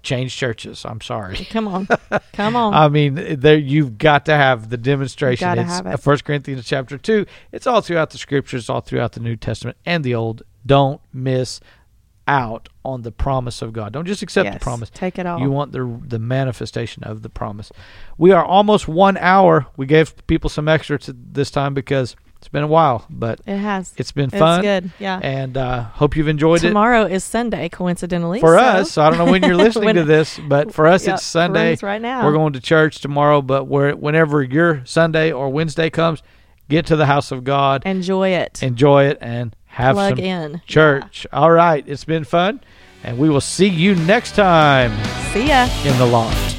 change churches. I'm sorry. Come on, come on. I mean, there you've got to have the demonstration. It's have it. First Corinthians chapter two. It's all throughout the scriptures, all throughout the New Testament and the Old. Don't miss out on the promise of God. Don't just accept the promise. Take it all. You want the the manifestation of the promise. We are almost one hour. We gave people some extra to this time because it's been a while, but it has. it's been fun. It's good. Yeah. And uh, hope you've enjoyed it Tomorrow is Sunday, coincidentally. for so- us. So I don't know when you're listening When- to this, but for us Yep, it's Sunday. right now. We're going to church tomorrow, but whenever your Sunday or Wednesday comes, get to the house of God, Enjoy it. enjoy it, and have Plug some in. church. All right, it's been fun, and we will see you next time See ya. in the launch.